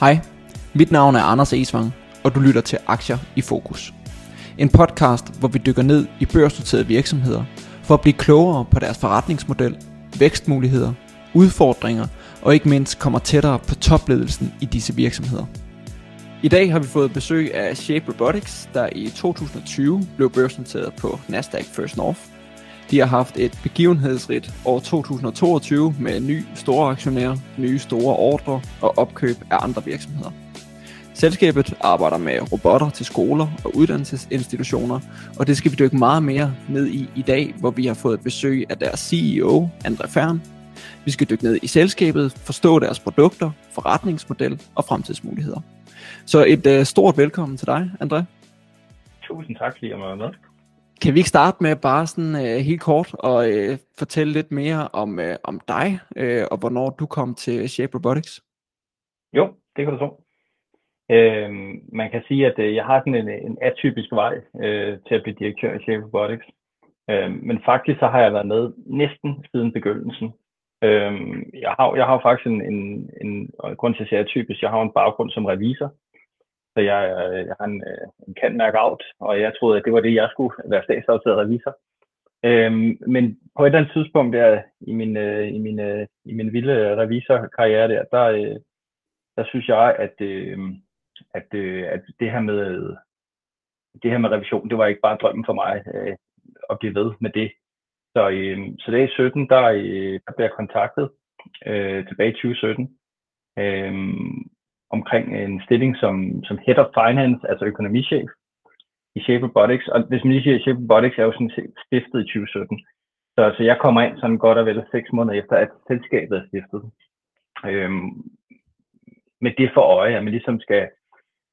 Hej, mit navn er Anders Esvang, og du lytter til Aktier i Fokus. En podcast, hvor vi dykker ned i børsnoterede virksomheder for at blive klogere på deres forretningsmodel, vækstmuligheder, udfordringer og ikke mindst kommer tættere på topledelsen i disse virksomheder. I dag har vi fået besøg af Shape Robotics, der i 2020 blev børsnoteret på Nasdaq First North. De har haft et begivenhedsrigt år 2022 med ny store aktionærer, nye store ordre og opkøb af andre virksomheder. Selskabet arbejder med robotter til skoler og uddannelsesinstitutioner, og det skal vi dykke meget mere ned i i dag, hvor vi har fået besøg af deres CEO, André Fern. Vi skal dykke ned i selskabet, forstå deres produkter, forretningsmodel og fremtidsmuligheder. Så et uh, stort velkommen til dig, André. Tusind tak, fordi jeg måtte med. Kan vi ikke starte med bare sådan uh, helt kort og uh, fortælle lidt mere om, uh, om dig, uh, og hvornår du kom til Shape Robotics? Jo, det kan du tro. Øh, man kan sige, at jeg har sådan en, en atypisk vej øh, til at blive direktør i Shape Robotics. Øh, men faktisk så har jeg været med næsten siden begyndelsen. Øh, jeg, har, jeg har faktisk en, en, en grund til at sige atypisk, jeg har en baggrund som revisor. Så jeg, øh, jeg har en, øh, en kan mærke out, og jeg troede, at det var det, jeg skulle være statsautoriseret revisor. Øhm, men på et eller andet tidspunkt der i min, øh, i min, øh, i min vilde øh, revisorkarriere der, der, øh, der synes jeg, at, øh, at, øh, at det her med det her med revision, det var ikke bare drømmen for mig øh, at blive ved med det. Så, øh, så det i 17, der, øh, der blev jeg kontaktet øh, tilbage i 2017 øh, omkring en stilling som, som Head of Finance, altså økonomichef i Shape Robotics. Og hvis man lige siger, Shape Robotics er jo sådan stiftet i 2017. Så, så jeg kommer ind sådan godt og vel seks måneder efter, at selskabet er stiftet. Øhm, med det for øje, at man ligesom skal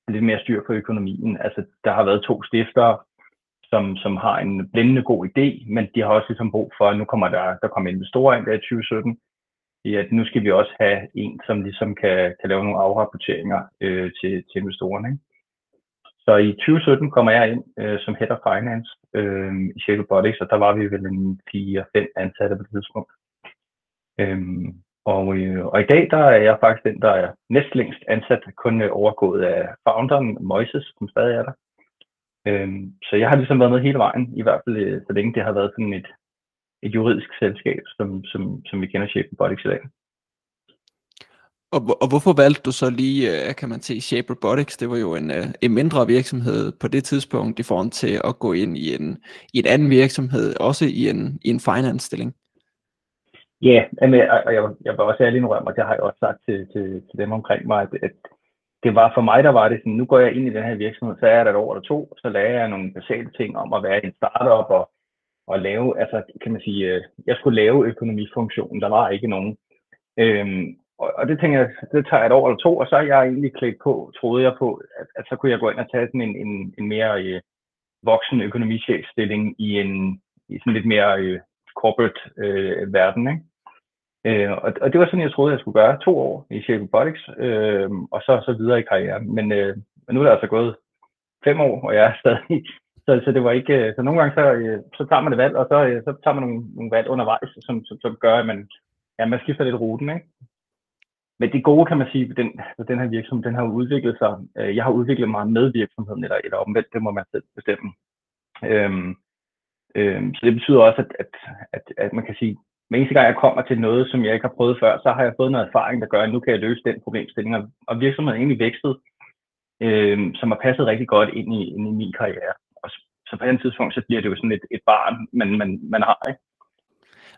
lidt mere styr på økonomien. Altså, der har været to stiftere, som, som har en blændende god idé, men de har også ligesom brug for, at nu kommer der, der kommer investorer ind der i 2017, i at nu skal vi også have en, som ligesom kan, kan lave nogle afrapporteringer øh, til, til investorerne. Ikke? Så i 2017 kommer jeg ind øh, som Head of Finance øh, i Shell Robotics, og der var vi vel en 4-5 ansatte på det tidspunkt. Øhm, og, øh, og i dag der er jeg faktisk den, der er næstlængst ansat, kun øh, overgået af founderen Moises, som stadig er der. Øhm, så jeg har ligesom været med hele vejen, i hvert fald øh, så længe det har været sådan et, et juridisk selskab, som, som, som vi kender Shape Robotics i dag. Og, og hvorfor valgte du så lige, øh, kan man sige, Shape Robotics? Det var jo en, øh, en mindre virksomhed på det tidspunkt i forhold til at gå ind i en, i en anden virksomhed, også i en, i en finance-stilling. Ja, yeah, og jeg, jeg var også ærlig indrømme, og det har jeg også sagt til, til, til dem omkring mig, at, at det var for mig, der var det sådan, nu går jeg ind i den her virksomhed, så er jeg der et år eller to, så lærer jeg nogle basale ting om at være en startup og, og lave, altså kan man sige, øh, jeg skulle lave økonomifunktionen, der var ikke nogen. Øhm, og, og det tænker jeg, det tager et år eller to, og så er jeg egentlig klædt på, troede jeg på, at, at så kunne jeg gå ind og tage sådan en, en, en mere øh, voksen økonomichefstilling i en i sådan lidt mere øh, corporate øh, verden, ikke? Øh, og, og det var sådan, jeg troede, jeg skulle gøre to år i Shape Robotics, øh, og så, så videre i karrieren. Men, øh, men nu er det altså gået fem år, og jeg er stadig... Så, så det var ikke... Øh, så nogle gange, så, øh, så tager man et valg, og så, øh, så tager man nogle, nogle valg undervejs, som, som, som gør, at man, ja, man skifter lidt ruten, ikke? Men det gode, kan man sige, den, den her virksomhed, den har udviklet sig. Jeg har udviklet mig med virksomheden, eller, eller omvendt, det må man selv bestemme. Øhm, øhm, så det betyder også, at, at, at, at man kan sige, hver eneste gang jeg kommer til noget, som jeg ikke har prøvet før, så har jeg fået noget erfaring, der gør, at nu kan jeg løse den problemstilling. Og virksomheden er egentlig vækstet, øhm, som har passet rigtig godt ind i, ind i min karriere. Og så på den tidspunkt, så bliver det jo sådan et, et barn, man, man, man har. Ikke?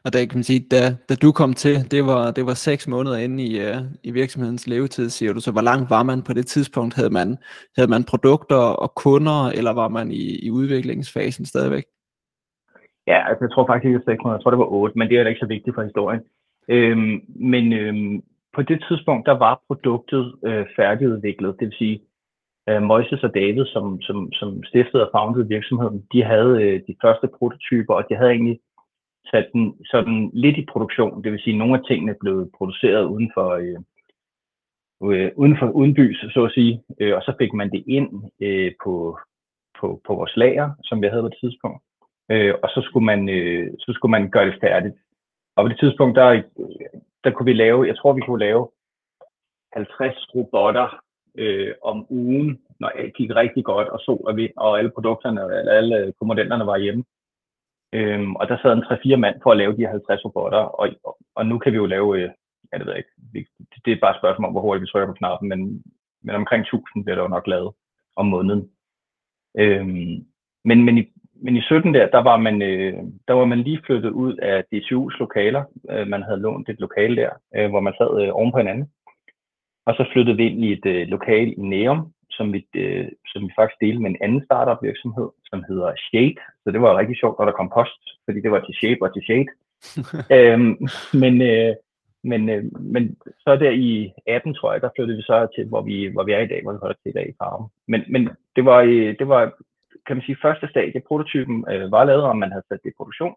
Og der kan man sige, da, da du kom til, det var, det var seks måneder inde i, uh, i virksomhedens levetid, siger du. Så hvor langt var man på det tidspunkt? Havde man, havde man produkter og kunder, eller var man i, i udviklingsfasen stadigvæk? Ja, altså jeg tror faktisk ikke, var 600, jeg tror det var 8, men det er ikke så vigtigt for historien. Øhm, men øhm, på det tidspunkt, der var produktet øh, færdigudviklet, det vil sige, øh, Moises og David, som, som, som stiftede og foundede virksomheden, de havde øh, de første prototyper, og de havde egentlig sat den sådan lidt i produktion, det vil sige, at nogle af tingene blev produceret uden for, øh, øh, uden for udenbys, så at sige, øh, og så fik man det ind øh, på, på, på vores lager, som vi havde på det tidspunkt. Øh, og så skulle, man, øh, så skulle man gøre det færdigt. Og på det tidspunkt, der, der kunne vi lave, jeg tror vi kunne lave 50 robotter øh, om ugen, når alt gik rigtig godt, og sol og vind, og alle produkterne, eller alle komponenterne var hjemme. Øhm, og der sad en 3-4 mand for at lave de 50 robotter, og, og, og nu kan vi jo lave, øh, ja, det ved jeg ikke, det er bare et spørgsmål om, hvor hurtigt vi trykker på knappen, men, men omkring 1000 bliver der jo nok lavet om måneden. Øhm, men, men, i, men i 17 der, der var man, øh, der var man lige flyttet ud af DCU's lokaler. Øh, man havde lånt et lokale der, øh, hvor man sad øh, oven på hinanden. Og så flyttede vi ind i et øh, lokale i Neum, som vi, øh, som vi faktisk delte med en anden startup virksomhed, som hedder Shade. Så det var rigtig sjovt, når der kom post, fordi det var til Shape og til Shade. øhm, men, øh, men, øh, men så der i 18, tror jeg, der flyttede vi så til, hvor vi, hvor vi er i dag, hvor vi holder til i dag i Farm. Men, men det var, øh, det var, kan man sige, første stadie. Prototypen øh, var lavet, og man havde sat det i produktion.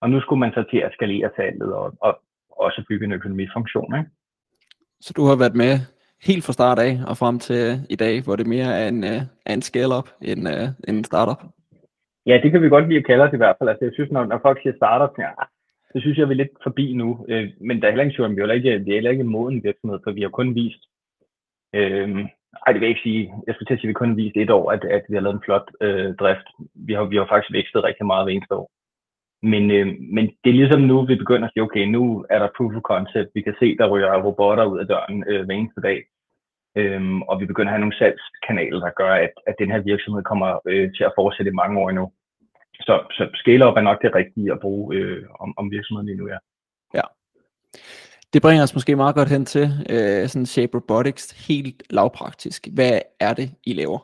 Og nu skulle man så til at skalere tallet og, og også bygge en økonomifunktion. Ikke? Så du har været med helt fra start af og frem til i dag, hvor det mere er en, uh, er en scale-up end, uh, en startup? Ja, det kan vi godt lide at kalde det i hvert fald. Altså, jeg synes, når, når folk siger startup, ja, det synes jeg, vi er lidt forbi nu. Øh, men der er heller ikke vi er ikke, vi er heller ikke moden virksomhed, for vi har kun vist, øh, ej, det vil jeg ikke sige, jeg skulle til at sige, at vi kun har vist et år, at, at vi har lavet en flot øh, drift. Vi har, vi har faktisk vækstet rigtig meget hver eneste år. Men, øh, men det er ligesom nu, vi begynder at sige, okay, nu er der proof of concept. Vi kan se, der ryger robotter ud af døren øh, hver eneste dag. Øhm, og vi begynder at have nogle salgskanaler, der gør, at, at den her virksomhed kommer øh, til at fortsætte i mange år endnu. Så, så scale-up er nok det rigtige at bruge øh, om, om virksomheden lige nu, ja. Ja. Det bringer os måske meget godt hen til øh, sådan Shape Robotics helt lavpraktisk. Hvad er det, I laver?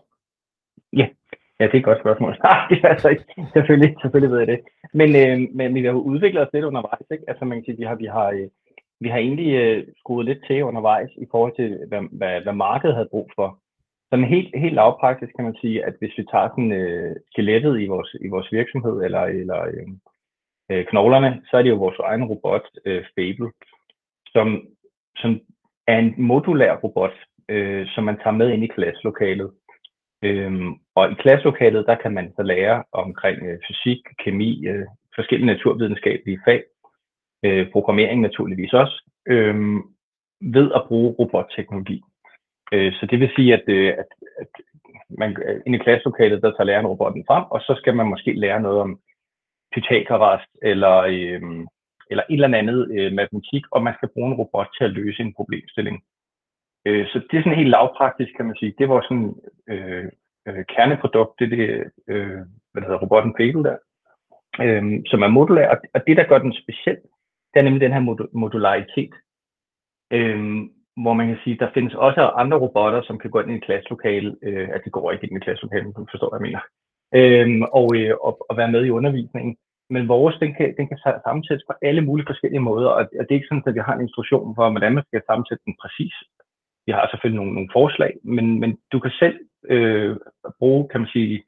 Ja, ja det er et godt spørgsmål. det er altså ikke. Selvfølgelig, selvfølgelig ved jeg det. Men, øh, men vi har jo udviklet os lidt undervejs. Ikke? Altså man kan sige, vi har, vi har, øh, vi har egentlig øh, skruet lidt til undervejs i forhold til, hvad, hvad, hvad markedet havde brug for. Sådan helt, helt lavpraktisk kan man sige, at hvis vi tager sådan, øh, skelettet i vores, i vores virksomhed, eller, eller øh, øh, knoglerne, så er det jo vores egen robot, øh, Fable, som, som er en modulær robot, øh, som man tager med ind i klasselokalet. Øhm, og i klasselokalet, der kan man så lære omkring øh, fysik, kemi, øh, forskellige naturvidenskabelige fag, øh, programmering naturligvis også, øh, ved at bruge robotteknologi. Øh, så det vil sige, at, øh, at, at man, øh, inde i klasselokalet, der tager læreren robotten frem, og så skal man måske lære noget om Pythagoras eller, øh, eller et eller andet øh, matematik, og man skal bruge en robot til at løse en problemstilling. Øh, så det er sådan helt lavpraktisk, kan man sige. Det var sådan øh, øh, kerneprodukt, det er det, øh, hvad hedder robotten Fable der, øh, som er modulær, og det der gør den speciel, det er nemlig den her modularitet. Øh, hvor man kan sige, der findes også andre robotter, som kan gå ind i et klasselokale, øh, at det går ikke ind i et klasselokale, du forstår, hvad jeg mener, øh, og, øh, og, og være med i undervisningen. Men vores, den kan, den kan sammensættes på alle mulige forskellige måder, og det er ikke sådan, at vi har en instruktion for, hvordan man skal sammensætte den præcis. Vi har selvfølgelig nogle, nogle forslag, men, men du kan selv øh, bruge, kan man sige,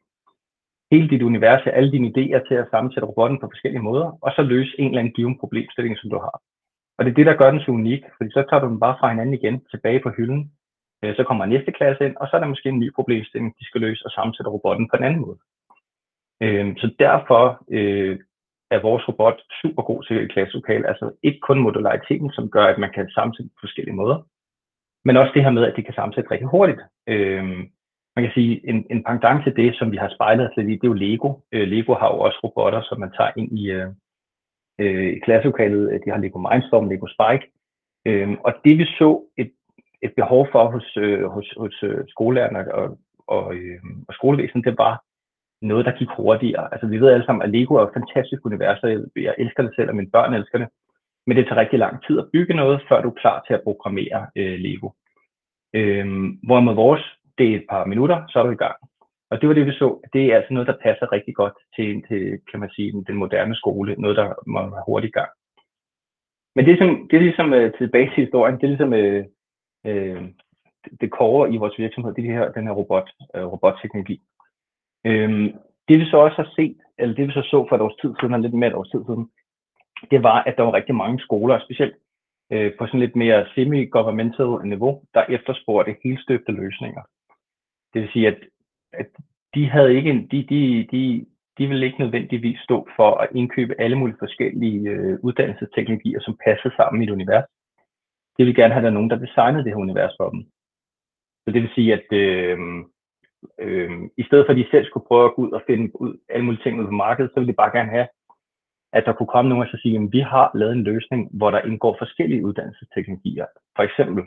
hele dit univers, alle dine idéer til at sammensætte robotten på forskellige måder, og så løse en eller anden given problemstilling, som du har. Og det er det, der gør den så unik, fordi så tager du den bare fra hinanden igen tilbage på hylden. Øh, så kommer næste klasse ind, og så er der måske en ny problemstilling, de skal løse og sammensætte robotten på en anden måde. Øh, så derfor øh, er vores robot super god til et klasselokale. Altså ikke kun modulariteten, som gør, at man kan sammensætte på forskellige måder, men også det her med, at det kan sammensætte rigtig hurtigt. Øh, man kan sige, en, en pendant til det, som vi har spejlet os lidt i, det er jo Lego. Øh, Lego har jo også robotter, som man tager ind i, øh, øh, i klasselokalet. De har Lego Mindstorm, Lego Spike. Øh, og det vi så et, et behov for hos, øh, hos, hos øh, skolelærerne og, og, øh, og skolevæsenet, det var noget, der gik hurtigere. Altså vi ved alle sammen, at Lego er et fantastisk univers, og jeg, jeg elsker det selv, og mine børn elsker det. Men det tager rigtig lang tid at bygge noget, før du er klar til at programmere øh, Lego. hvor hvorimod vores, det er et par minutter, så er du i gang. Og det var det, vi så. Det er altså noget, der passer rigtig godt til, til kan man sige, den moderne skole. Noget, der må være hurtigt i gang. Men det er, som, det er ligesom øh, tilbage til historien. Det er ligesom øh, øh, det core i vores virksomhed. Det er her, den her robot, øh, robotteknologi. Øhm, det vi så også har set, eller det vi så så for et års tid siden, og lidt mere et års tid siden, det var, at der var rigtig mange skoler, specielt øh, på sådan lidt mere semi-governmental niveau, der efterspurgte helstøbte løsninger. Det vil sige, at at de havde ikke, en, de, de, de, de ville ikke nødvendigvis stå for at indkøbe alle mulige forskellige øh, uddannelsesteknologier, som passer sammen i et univers. Det ville gerne have, at der er nogen, der designede det her univers for dem. Så det vil sige, at øh, øh, i stedet for at de selv skulle prøve at gå ud og finde ud alle mulige ting ud på markedet, så ville de bare gerne have, at der kunne komme nogen og så sige, at vi har lavet en løsning, hvor der indgår forskellige uddannelsesteknologier. For eksempel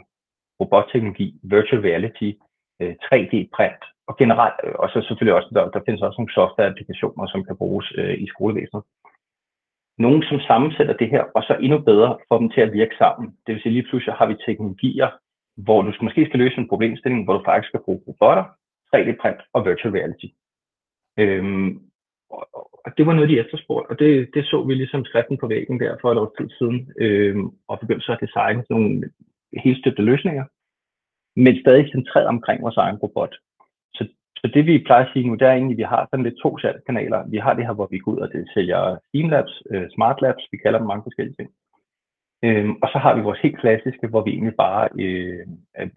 robotteknologi, virtual reality, øh, 3D-print, og generelt, øh, og så selvfølgelig også, der, der findes også nogle software-applikationer, som kan bruges øh, i skolevæsenet. Nogen, som sammensætter det her, og så endnu bedre får dem til at virke sammen. Det vil sige, lige pludselig har vi teknologier, hvor du måske skal løse en problemstilling, hvor du faktisk skal bruge robotter, 3D-print og virtual reality. Øhm, og det var noget, de efterspurgte, og det, det så vi ligesom skriften på væggen der for et års tid siden, øh, og begyndte så at designe nogle helt støbte løsninger, men stadig centreret omkring vores egen robot. Så, så det vi plejer at sige nu, det er egentlig, at vi har sådan lidt to salgskanaler. Vi har det her, hvor vi går ud og det sælger Steamlabs, øh, Smart Labs, vi kalder dem mange forskellige ting. Øhm, og så har vi vores helt klassiske, hvor vi egentlig bare, øh,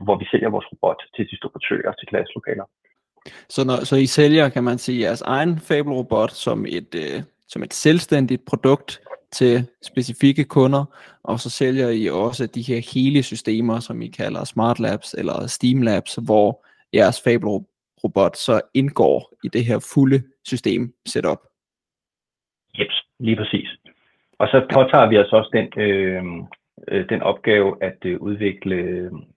hvor vi sælger vores robot til distributører, til klasselokaler. Så, når, så I sælger, kan man sige, jeres egen Fable-robot som et, øh, som et selvstændigt produkt til specifikke kunder, og så sælger I også de her hele systemer, som I kalder Smart Labs eller Steam Labs, hvor jeres Fable-robot så indgår i det her fulde system setup. Yep, lige præcis. Og så påtager vi os også den, øh, øh, den opgave at øh, udvikle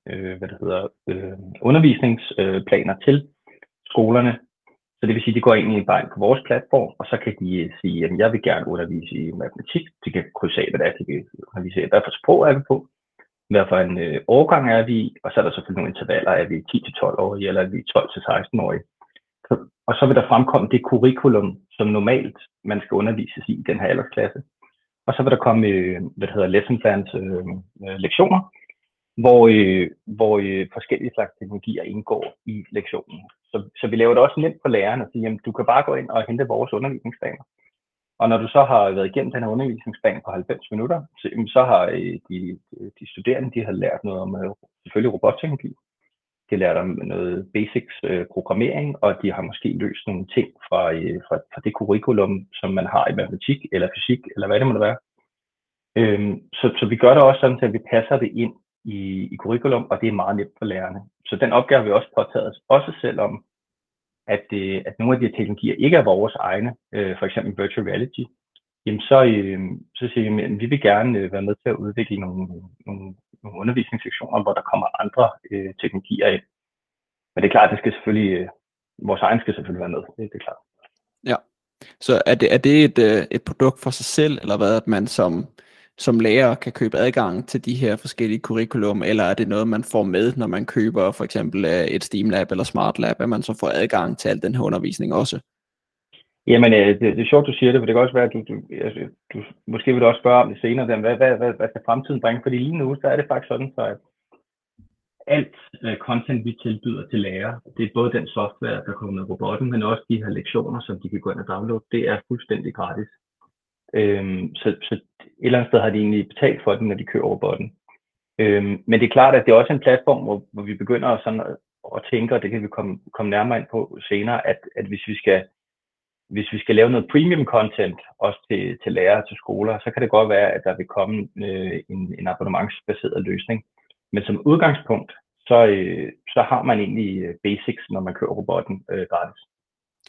øh, hvad det hedder, øh, undervisningsplaner til skolerne. Så det vil sige, at de går ind i ind på vores platform, og så kan de sige, at jeg vil gerne undervise i matematik. De kan krydse af, hvad det er, de vil undervise i. Hvad for sprog er vi på? Hvad for en øh, årgang er vi i? Og så er der selvfølgelig nogle intervaller. Er vi 10-12-årige, eller er vi 12-16-årige? Og så vil der fremkomme det curriculum, som normalt man skal undervises i i den her aldersklasse. Og så vil der komme, øh, hvad det hedder, lesson plans øh, øh, lektioner, hvor, øh, hvor øh, forskellige slags teknologier indgår i lektionen. Så, så vi laver det også nemt på læreren at sige, jamen, du kan bare gå ind og hente vores undervisningsplaner. Og når du så har været igennem den her undervisningsplan på 90 minutter, så, jamen, så har øh, de, de studerende de har lært noget om øh, selvfølgelig robotteknologi. De har lært om noget basics øh, programmering, og de har måske løst nogle ting fra, øh, fra, fra det curriculum, som man har i matematik eller fysik, eller hvad det må være. Øhm, så, så vi gør det også sådan, at vi passer det ind i, i curriculum, og det er meget nemt for lærerne. Så den opgave har vi også påtaget os, også selvom at, øh, at nogle af de her teknologier ikke er vores egne, øh, for eksempel virtual reality, jamen så, øh, så siger vi, at vi vil gerne øh, være med til at udvikle nogle, nogle, nogle undervisningssektioner, hvor der kommer andre øh, teknologier ind. Men det er klart, det skal selvfølgelig, øh, vores egen skal selvfølgelig være med, det, det er klart. Ja, så er det, er det et, øh, et produkt for sig selv, eller hvad, at man som, som lærer kan købe adgang til de her forskellige curriculum, eller er det noget, man får med, når man køber for eksempel øh, et Steam Lab eller Smart Lab, at man så får adgang til al den her undervisning også? Jamen, øh, det, det er sjovt, du siger det, for det kan også være, at du, du, altså, du måske vil du også spørge om det senere, hvad, hvad, hvad, hvad skal fremtiden bringe? Fordi lige nu, så er det faktisk sådan, så at alt uh, content, vi tilbyder til lærere, det er både den software, der kommer med robotten, men også de her lektioner, som de kan gå ind og downloade, det er fuldstændig gratis. Øhm, så, så et eller andet sted har de egentlig betalt for den, når de kører robotten. Øhm, men det er klart, at det er også en platform, hvor, hvor vi begynder at, sådan at, at tænke, og det kan vi komme, komme nærmere ind på senere, at, at hvis vi skal hvis vi skal lave noget premium content, også til, til lærere til skoler, så kan det godt være, at der vil komme øh, en, en abonnementsbaseret løsning. Men som udgangspunkt, så, øh, så har man egentlig øh, basics, når man kører robotten øh, gratis.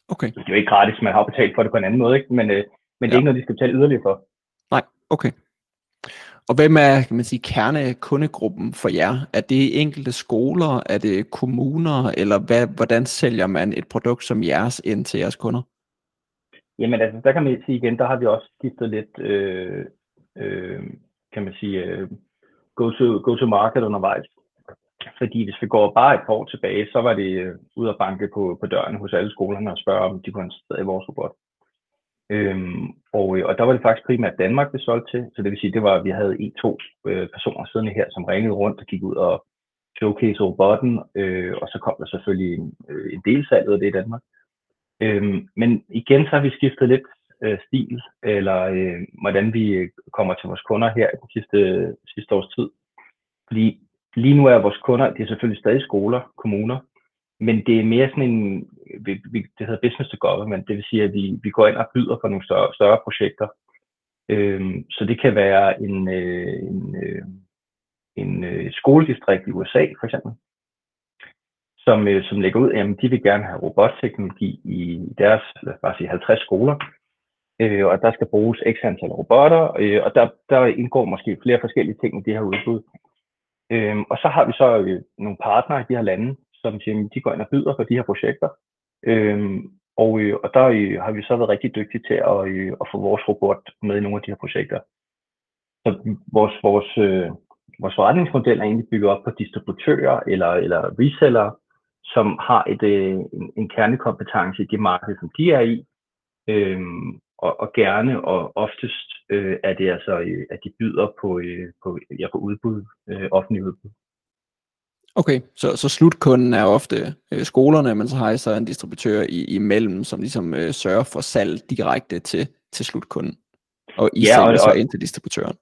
Okay. Det er jo ikke gratis, man har betalt for det på en anden måde, ikke? men, øh, men det er ja. ikke noget, de skal betale yderligere for. Okay. Og hvem er, kan man sige, kernekundegruppen for jer? Er det enkelte skoler, er det kommuner, eller hvad, hvordan sælger man et produkt som jeres ind til jeres kunder? Jamen altså, der kan man sige igen, der har vi også skiftet lidt, øh, øh, kan man sige, øh, go, to, go to market undervejs. Fordi hvis vi går bare et par år tilbage, så var det øh, ud at banke på, på døren hos alle skolerne og spørge, om de kunne investere i vores robot. Øhm, og, øh, og der var det faktisk primært Danmark, vi solgte til. Så det vil sige, det var, at vi havde en, to øh, personer siddende her, som ringede rundt og gik ud og showcase robotten. Øh, og så kom der selvfølgelig en, øh, en del salg af det i Danmark. Øhm, men igen så har vi skiftet lidt øh, stil, eller øh, hvordan vi øh, kommer til vores kunder her i den sidste, sidste års tid. Fordi lige nu er vores kunder, det er selvfølgelig stadig skoler, kommuner, men det er mere sådan en, vi, det hedder business to government, det vil sige, at vi, vi går ind og byder på nogle større, større projekter. Øhm, så det kan være en, øh, en, øh, en øh, skoledistrikt i USA, for eksempel, som, øh, som lægger ud, at de vil gerne have robotteknologi i deres, lad os bare sige, 50 skoler, øh, og der skal bruges x antal robotter, øh, og der, der indgår måske flere forskellige ting i det her udbud. Øh, og så har vi så øh, nogle partnere i de her lande, som siger, de går ind og byder på de her projekter. Øhm, og, øh, og der øh, har vi så været rigtig dygtige til at, øh, at få vores robot med i nogle af de her projekter. Så vores, vores, øh, vores forretningsmodel er egentlig bygget op på distributører eller, eller resellere, som har et, øh, en, en kernekompetence i det marked, som de er i. Øhm, og, og gerne og oftest øh, er det altså, øh, at de byder på, øh, på, ja, på udbud, øh, offentlige udbud. Okay, så, så slutkunden er ofte øh, skolerne, men så har I så en distributør i, imellem, som ligesom øh, sørger for salg direkte til, til slutkunden. Og I ja, og, så ind til distributøren.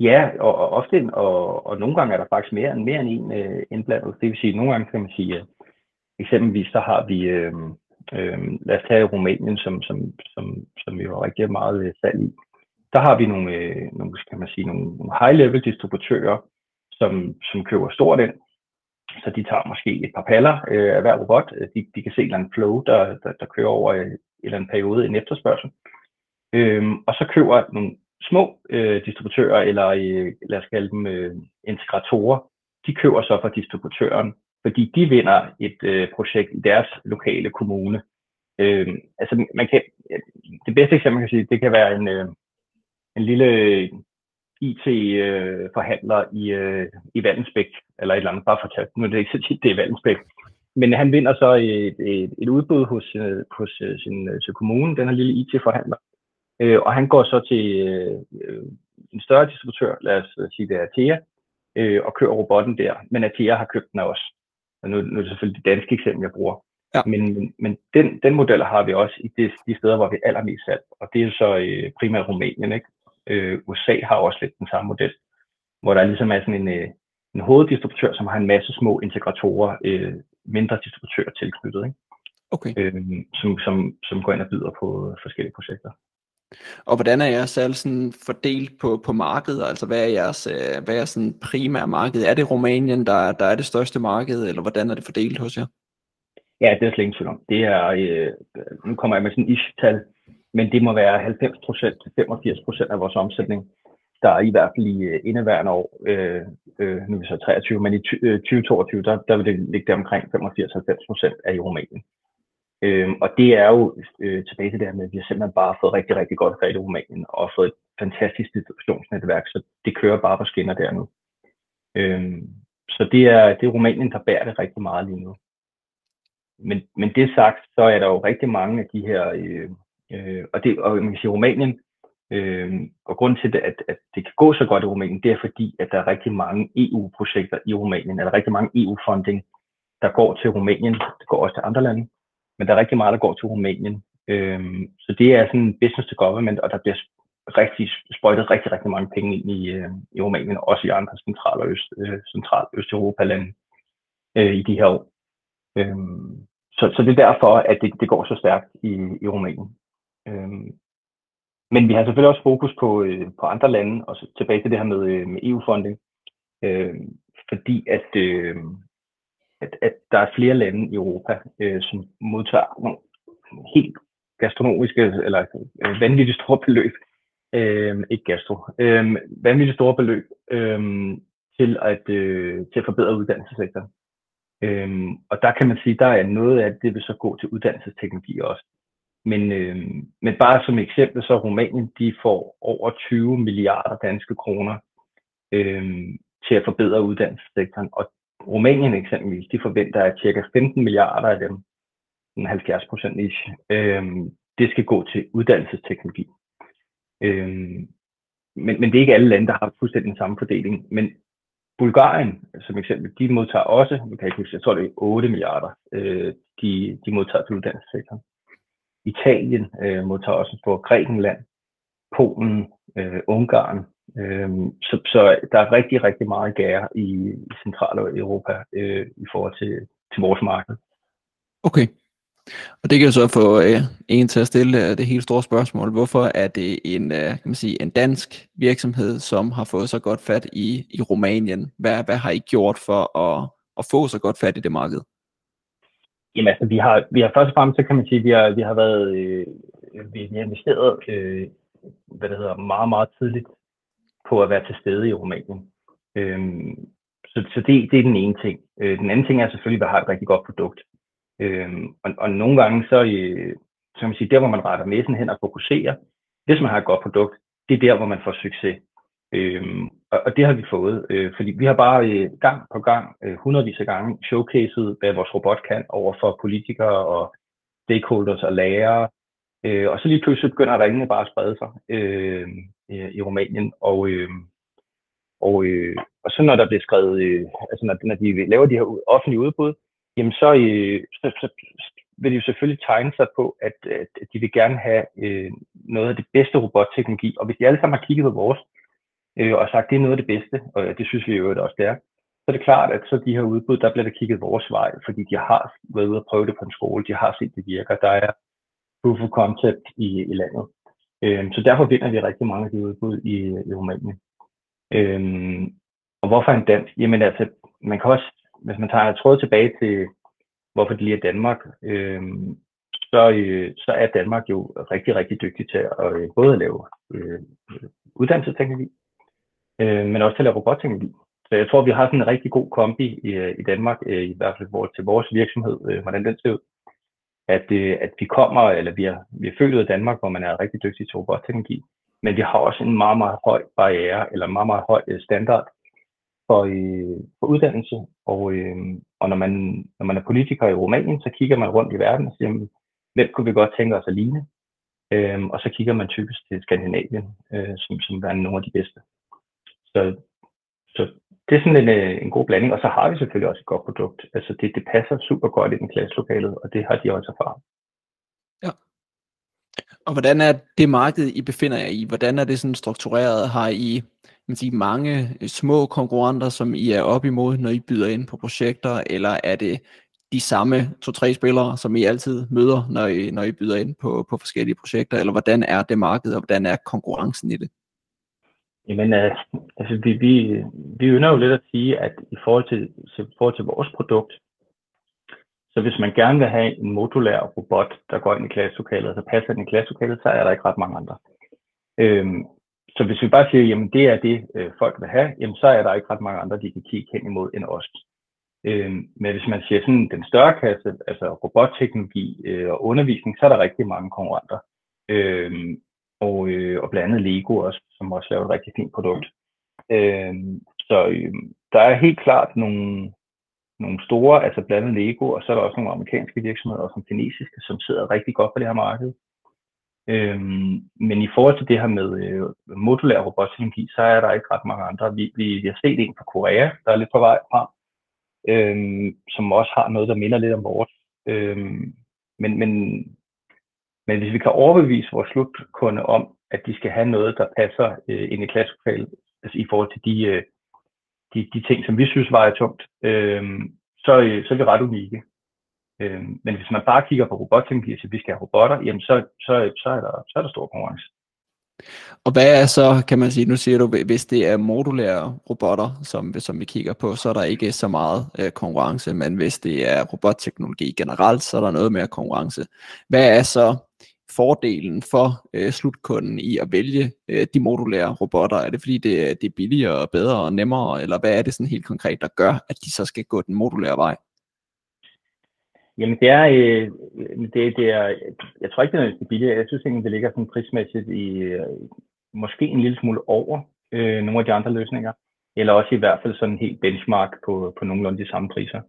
Ja, og, og ofte, og, og nogle gange er der faktisk mere, mere end en øh, indblandet. Det vil sige, nogle gange kan man sige, at eksempelvis så har vi, øh, øh, lad os tage Rumænien, som, som, som, som vi har rigtig meget øh, salg i. Der har vi nogle, øh, nogle, kan man sige, nogle, nogle high-level distributører, som, som køber stort ind. Så de tager måske et par paller øh, af hver robot. Øh, de, de kan se et eller andet flow, der, der, der kører over øh, en eller anden periode, en efterspørgsel. Øhm, og så køber nogle små øh, distributører, eller øh, lad os kalde dem øh, integratorer, de køber så fra distributøren, fordi de vinder et øh, projekt i deres lokale kommune. Øh, altså man kan, det bedste eksempel, man kan sige, det kan være en, øh, en lille IT-forhandler øh, i, øh, i Vandensbæk, eller et eller andet, bare fortalt, nu er det ikke så tit, det er Vandensbæk. Men han vinder så et, et, et udbud hos, øh, hos øh, sin, øh, sin kommune, den her lille IT-forhandler, Øh, og han går så til øh, en større distributør, lad os sige det er Atea, øh, og kører robotten der. Men Atea har købt den også. Og nu, nu er det selvfølgelig det danske eksempel, jeg bruger. Ja. Men, men, men den, den model har vi også i de, de steder, hvor vi er allermest sat. Og det er så øh, primært Rumænien. Ikke? Øh, USA har også lidt den samme model, hvor der ligesom er sådan en, øh, en hoveddistributør, som har en masse små integratorer, øh, mindre distributører tilknyttet, ikke? Okay. Øh, som, som, som går ind og byder på forskellige projekter. Og hvordan er jeres salg sådan fordelt på, på markedet? Altså hvad er jeres, øh, hvad er sådan primære marked? Er det Rumænien, der, der er det største marked, eller hvordan er det fordelt hos jer? Ja, det er slet ingen om. Det er, øh, nu kommer jeg med sådan en ish-tal, men det må være 90-85% af vores omsætning, der er i hvert fald i øh, indeværende år, øh, øh, nu er vi så 23, men i 2022, øh, der, der vil det ligge der omkring 85-90% af i Rumænien. Øhm, og det er jo øh, tilbage til det her med, at vi har simpelthen bare fået rigtig, rigtig godt fat i Rumænien og fået et fantastisk distributionsnetværk, så det kører bare på skinner der nu. Øhm, så det er, det er Rumænien, der bærer det rigtig meget lige nu. Men, men det sagt, så er der jo rigtig mange af de her, øh, øh, og, det, og man kan sige Rumænien, øh, og grunden til, det, at, at det kan gå så godt i Rumænien, det er fordi, at der er rigtig mange EU-projekter i Rumænien, eller rigtig mange EU-funding, der går til Rumænien, det går også til andre lande, men der er rigtig meget, der går til Rumænien. Øh, så det er sådan business to government, og der bliver rigtig sprøjtet rigtig, rigtig mange penge ind i, øh, i Rumænien, også i andre central- og øst, øh, central Østeuropa-lande øh, i de her år. Øh, så, så det er derfor, at det, det går så stærkt i, i Rumænien. Øhm, men vi har selvfølgelig også fokus på, øh, på andre lande, og så tilbage til det her med, øh, med EU-funding, øh, fordi at, øh, at, at der er flere lande i Europa, øh, som modtager nogle helt gastronomiske, eller øh, vanvittigt store beløb, øh, ikke gastro, øh, vanvittigt store beløb øh, til, at, øh, til at forbedre uddannelsessektoren. Øhm, og der kan man sige, der er noget af det, vil så gå til uddannelsesteknologi også. Men, øh, men bare som eksempel, så Rumænien, de får over 20 milliarder danske kroner øh, til at forbedre uddannelsessektoren, og Rumænien eksempelvis, de forventer, at ca. 15 milliarder af dem, 70 procent ish, øh, det skal gå til uddannelsesteknologi. Øh, men, men det er ikke alle lande, der har fuldstændig den samme fordeling. Men Bulgarien, som eksempel, de modtager også, jeg kan ikke huske, jeg tror det er 8 milliarder, øh, de, de modtager til uddannelsessektoren. Italien øh, modtager også for Grækenland, Polen, øh, Ungarn, Øh, så, så der er rigtig, rigtig meget gære i, i Central- Europa øh, i forhold til, til vores marked. Okay. Og det kan jo så få øh, en til at stille øh, det helt store spørgsmål. Hvorfor er det en, øh, kan man sige, en dansk virksomhed, som har fået så godt fat i, i Rumænien? Hvad, hvad har I gjort for at, at få så godt fat i det marked? Jamen altså, vi har, vi har først og fremmest, så kan man sige, vi har, vi har været, øh, vi har investeret, øh, hvad det hedder, meget, meget tidligt på at være til stede i Rumænien. Øh, så så det, det er den ene ting. Øh, den anden ting er selvfølgelig, at vi har et rigtig godt produkt. Øhm, og, og nogle gange så, øh, så kan man sige, der hvor man retter messen hen og fokuserer, hvis man har et godt produkt, det er der, hvor man får succes. Øhm, og, og det har vi fået, øh, fordi vi har bare øh, gang på gang, øh, hundredvis af gange, showcaset, hvad vores robot kan over for politikere og stakeholders og lærere. Øh, og så lige pludselig begynder ringene bare at sprede sig øh, i Rumænien. Og, øh, og, øh, og så når der bliver skrevet, øh, altså når, når de laver de her offentlige udbud, jamen så, øh, så, så vil de jo selvfølgelig tegne sig på, at, at de vil gerne have øh, noget af det bedste robotteknologi. Og hvis de alle sammen har kigget på vores, øh, og sagt, det er noget af det bedste, og det synes vi jo også, det er, så er det klart, at så de her udbud, der bliver der kigget vores vej, fordi de har været ude og prøve det på en skole, de har set, det virker, der er proof of concept i, i landet. Øh, så derfor vinder vi rigtig mange af de udbud i, i Rumænien. Øh, og hvorfor en dansk? Jamen altså, man kan også hvis man tager tråd tilbage til, hvorfor det lige er Danmark, øh, så, øh, så er Danmark jo rigtig, rigtig dygtig til at øh, både at lave øh, øh uddannelsesteknologi, øh, men også til at lave robotteknologi. Så jeg tror, vi har sådan en rigtig god kombi i, øh, i Danmark, øh, i hvert fald hvor, til vores virksomhed, øh, hvordan den ser ud. At, øh, at vi kommer, eller vi er, vi er født ud af Danmark, hvor man er rigtig dygtig til robotteknologi, men vi har også en meget, meget høj barriere, eller en meget, meget høj øh, standard for, øh, for uddannelse, og, øh, og når, man, når man er politiker i Rumænien, så kigger man rundt i verden og siger, hvem kunne vi godt tænke os at ligne? Øh, og så kigger man typisk til Skandinavien, øh, som, som er nogle af de bedste. Så, så det er sådan en, øh, en god blanding, og så har vi selvfølgelig også et godt produkt. Altså det, det passer super godt i den klasselokalet, og det har de også erfaret. Ja. Og hvordan er det marked, I befinder jer i? Hvordan er det sådan struktureret? Har I man sige, mange øh, små konkurrenter, som I er op imod, når I byder ind på projekter, eller er det de samme to-tre spillere, som I altid møder, når I, når I byder ind på, på forskellige projekter, eller hvordan er det marked, og hvordan er konkurrencen i det? Jamen, øh, altså, vi, vi, vi ynder jo lidt at sige, at i forhold til, i forhold til vores produkt, så hvis man gerne vil have en modulær robot, der går ind i klasselokalet, så passer den i klasselokalet, så er der ikke ret mange andre. Øhm, så hvis vi bare siger, jamen det er det, øh, folk vil have, jamen så er der ikke ret mange andre, de kan kigge hen imod end os. Øhm, men hvis man siger sådan den større kasse, altså robotteknologi øh, og undervisning, så er der rigtig mange konkurrenter. Øhm, og, øh, og blandt andet Lego også, som også laver et rigtig fint produkt. Øh, så øh, der er helt klart nogle, nogle store, altså blandt andet Lego, og så er der også nogle amerikanske virksomheder, og som kinesiske, som sidder rigtig godt på det her marked. Øhm, men i forhold til det her med øh, modulær robotteknologi, så er der ikke ret mange andre. Vi, vi, vi har set en fra Korea, der er lidt på vej frem, øhm, som også har noget, der minder lidt om vores. Øhm, men, men, men hvis vi kan overbevise vores slutkunde om, at de skal have noget, der passer øh, ind i klasselokalet, altså i forhold til de, øh, de, de ting, som vi synes vejer tungt, øh, så, øh, så er vi ret unikke. Øh, men hvis man bare kigger på robotteknologi, så vi skal have robotter, jamen så, så, så, er der, så er der stor konkurrence. Og hvad er så, kan man sige, nu siger du, hvis det er modulære robotter, som, som vi kigger på, så er der ikke så meget øh, konkurrence, men hvis det er robotteknologi generelt, så er der noget mere konkurrence. Hvad er så fordelen for øh, slutkunden i at vælge øh, de modulære robotter? Er det fordi, det, det er billigere, og bedre og nemmere, eller hvad er det sådan helt konkret, der gør, at de så skal gå den modulære vej? Jamen det er, øh, det, det er, jeg tror ikke, det er billigere. Jeg synes egentlig, det ligger sådan prismæssigt i, øh, måske en lille smule over øh, nogle af de andre løsninger. Eller også i hvert fald sådan en helt benchmark på, på nogenlunde de samme priser.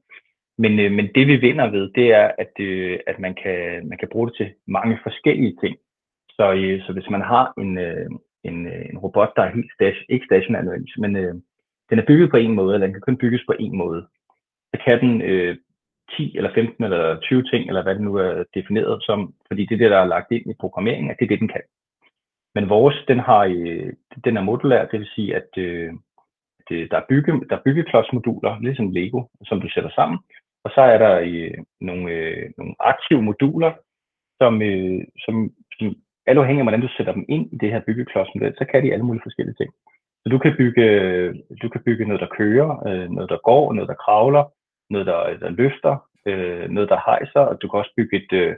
Men, øh, men det vi vinder ved, det er, at, øh, at man, kan, man kan bruge det til mange forskellige ting. Så, øh, så hvis man har en, øh, en, øh, en robot, der er helt stas, ikke stationær men øh, den er bygget på en måde, eller den kan kun bygges på en måde, så kan den øh, 10 eller 15 eller 20 ting, eller hvad det nu er defineret som, fordi det er det, der er lagt ind i programmeringen, at det er det, den kan. Men vores, den, har, øh, den er modulær, det vil sige, at øh, det, øh, der, er bygge, der er byggeklodsmoduler, ligesom Lego, som du sætter sammen, og så er der øh, nogle, øh, nogle aktive moduler, som, øh, som, som alt afhængig af, hvordan du sætter dem ind i det her byggeklodsmodel, så kan de alle mulige forskellige ting. Så du kan bygge, du kan bygge noget, der kører, øh, noget, der går, noget, der kravler, noget, der, der løfter, øh, noget, der hejser, og du kan også bygge et øh,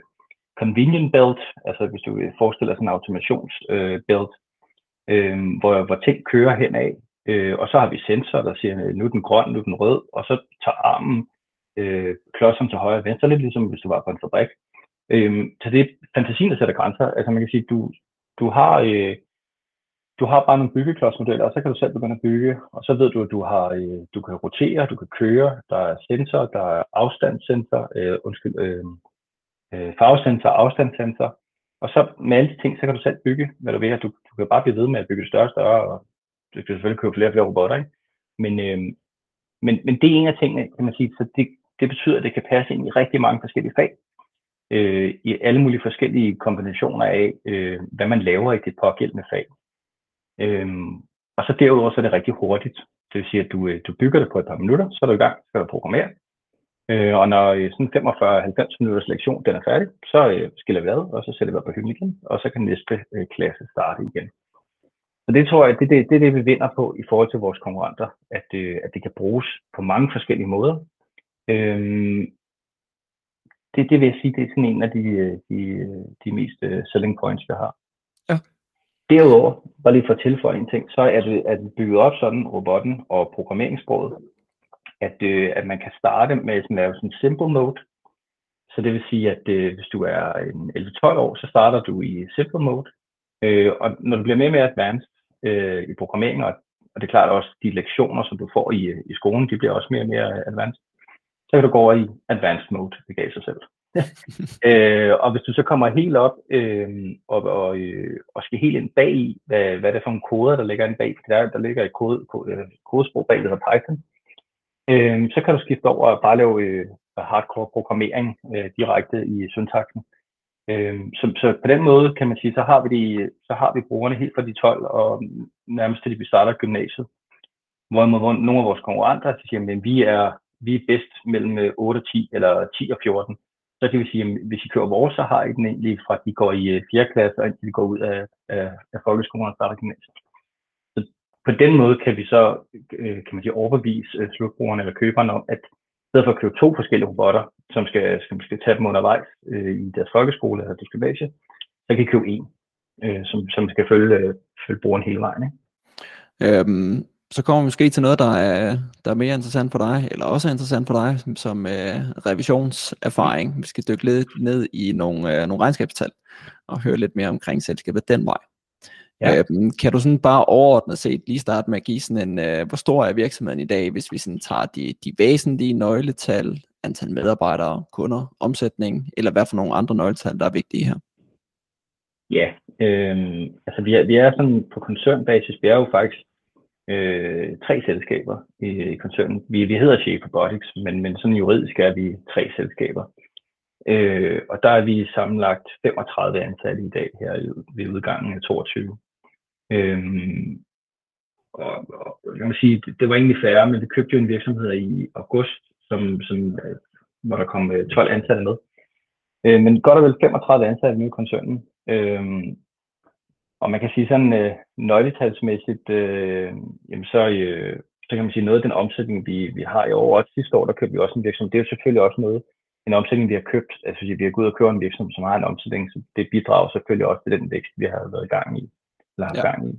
convenient belt, altså hvis du øh, forestiller sådan en automationsbelt, øh, belt, øh, hvor, hvor ting kører hen af, øh, og så har vi sensorer, der siger, øh, nu er den grøn, nu er den rød, og så tager armen øh, klodserne til højre og venstre, lidt ligesom hvis du var på en fabrik. Øh, så det er fantasien, der sætter grænser. Altså man kan sige, du, du har øh, du har bare nogle byggeklodsmodeller, og så kan du selv begynde at bygge, og så ved du, at du, har, øh, du kan rotere, du kan køre, der er sensor, der er afstandssensor, øh, undskyld, øh, øh, farvesensor, afstandssensor, og så med alle de ting, så kan du selv bygge, hvad du vil, du, du kan bare blive ved med at bygge det større og større, og du kan selvfølgelig købe flere og flere robotter, ikke? Men, øh, men, men det er en af tingene, kan man sige, så det, det betyder, at det kan passe ind i rigtig mange forskellige fag, øh, i alle mulige forskellige kombinationer af, øh, hvad man laver i det pågældende fag. Øh, og så derudover så er det rigtig hurtigt. Det vil sige, at du, øh, du bygger det på et par minutter, så er du i gang, så skal du programmere. Øh, og når øh, sådan 45-90 minutters lektion den er færdig, så øh, skiller vi ad, og så sætter vi på hylden igen, og så kan næste øh, klasse starte igen. Så det tror jeg, det er det, det, det, vi vinder på i forhold til vores konkurrenter, at, øh, at det kan bruges på mange forskellige måder. Øhm, det, det vil jeg sige, det er sådan en af de, øh, de, de mest selling points, vi har. Derudover, bare lige for at tilføje en ting, så er det, at det bygget op sådan, robotten og programmeringssproget, at, øh, at man kan starte med at lave sådan en simple mode. Så det vil sige, at øh, hvis du er en 11-12 år, så starter du i simple mode. Øh, og når du bliver mere og mere advanced øh, i programmering, og, og det er klart også de lektioner, som du får i, i skolen, de bliver også mere og mere advanced, så kan du gå over i advanced mode, det gav sig selv. øh, og hvis du så kommer helt op øh, og, og, øh, og skal helt ind bag i, hvad, hvad det er for nogle koder, der ligger inde bag, der, der ligger et kode, kode, øh, kodesprog bag, der hedder Python, øh, så kan du skifte over og bare lave øh, hardcore programmering øh, direkte i syntaksen. Øh, så, så på den måde kan man sige, så har vi, de, så har vi brugerne helt fra de 12 og nærmest til de vi starter gymnasiet. Hvor, hvor nogle af vores konkurrenter siger, at vi er, vi er bedst mellem øh, 8 og 10 eller 10 og 14 så kan vi sige, at hvis I kører vores, så har I den egentlig fra, at de går i øh, 4. Klasse, og indtil de går ud af, af, af folkeskolen og starter gymnasiet. Så på den måde kan vi så, øh, kan man sige, overbevise slutbrugerne eller køberne om, at i stedet for at købe to forskellige robotter, som skal, som skal tage dem undervejs øh, i deres folkeskole eller deres gymnasie, så kan I købe en, øh, som, som skal følge, øh, følge brugeren hele vejen. Ikke? Øhm, så kommer vi måske til noget, der er, der er mere interessant for dig, eller også er interessant for dig, som, som uh, revisionserfaring. Vi skal dykke lidt ned i nogle, uh, nogle regnskabstal, og høre lidt mere omkring selskabet den vej. Ja. Uh, kan du sådan bare overordnet set lige starte med at give sådan en, uh, hvor stor er virksomheden i dag, hvis vi sådan tager de, de væsentlige nøgletal, antal medarbejdere, kunder, omsætning, eller hvad for nogle andre nøgletal, der er vigtige her? Ja, øh, altså vi er, vi er sådan på koncernbasis, vi er jo faktisk øh, tre selskaber i, i koncernen. Vi, vi hedder Shape Robotics, men, men sådan juridisk er vi tre selskaber. Øh, og der er vi sammenlagt 35 ansatte i dag her ved udgangen af 22. Øh, og, og jeg må sige, det, det var egentlig færre, men vi købte jo en virksomhed i august, som, som, øh, hvor der kom øh, 12 ansatte med. Øh, men godt og vel 35 ansatte nu i koncernen. Øh, og man kan sige sådan øh, nøgletalsmæssigt, øh, jamen så, øh, så kan man sige noget af den omsætning, vi, vi har i år, og sidste år, der købte vi også en virksomhed. Det er jo selvfølgelig også noget, en omsætning, vi har købt. Altså vi har gået ud og købt en virksomhed, som har en omsætning, så det bidrager selvfølgelig også til den vækst, vi har været i gang i. Eller ja. gang i.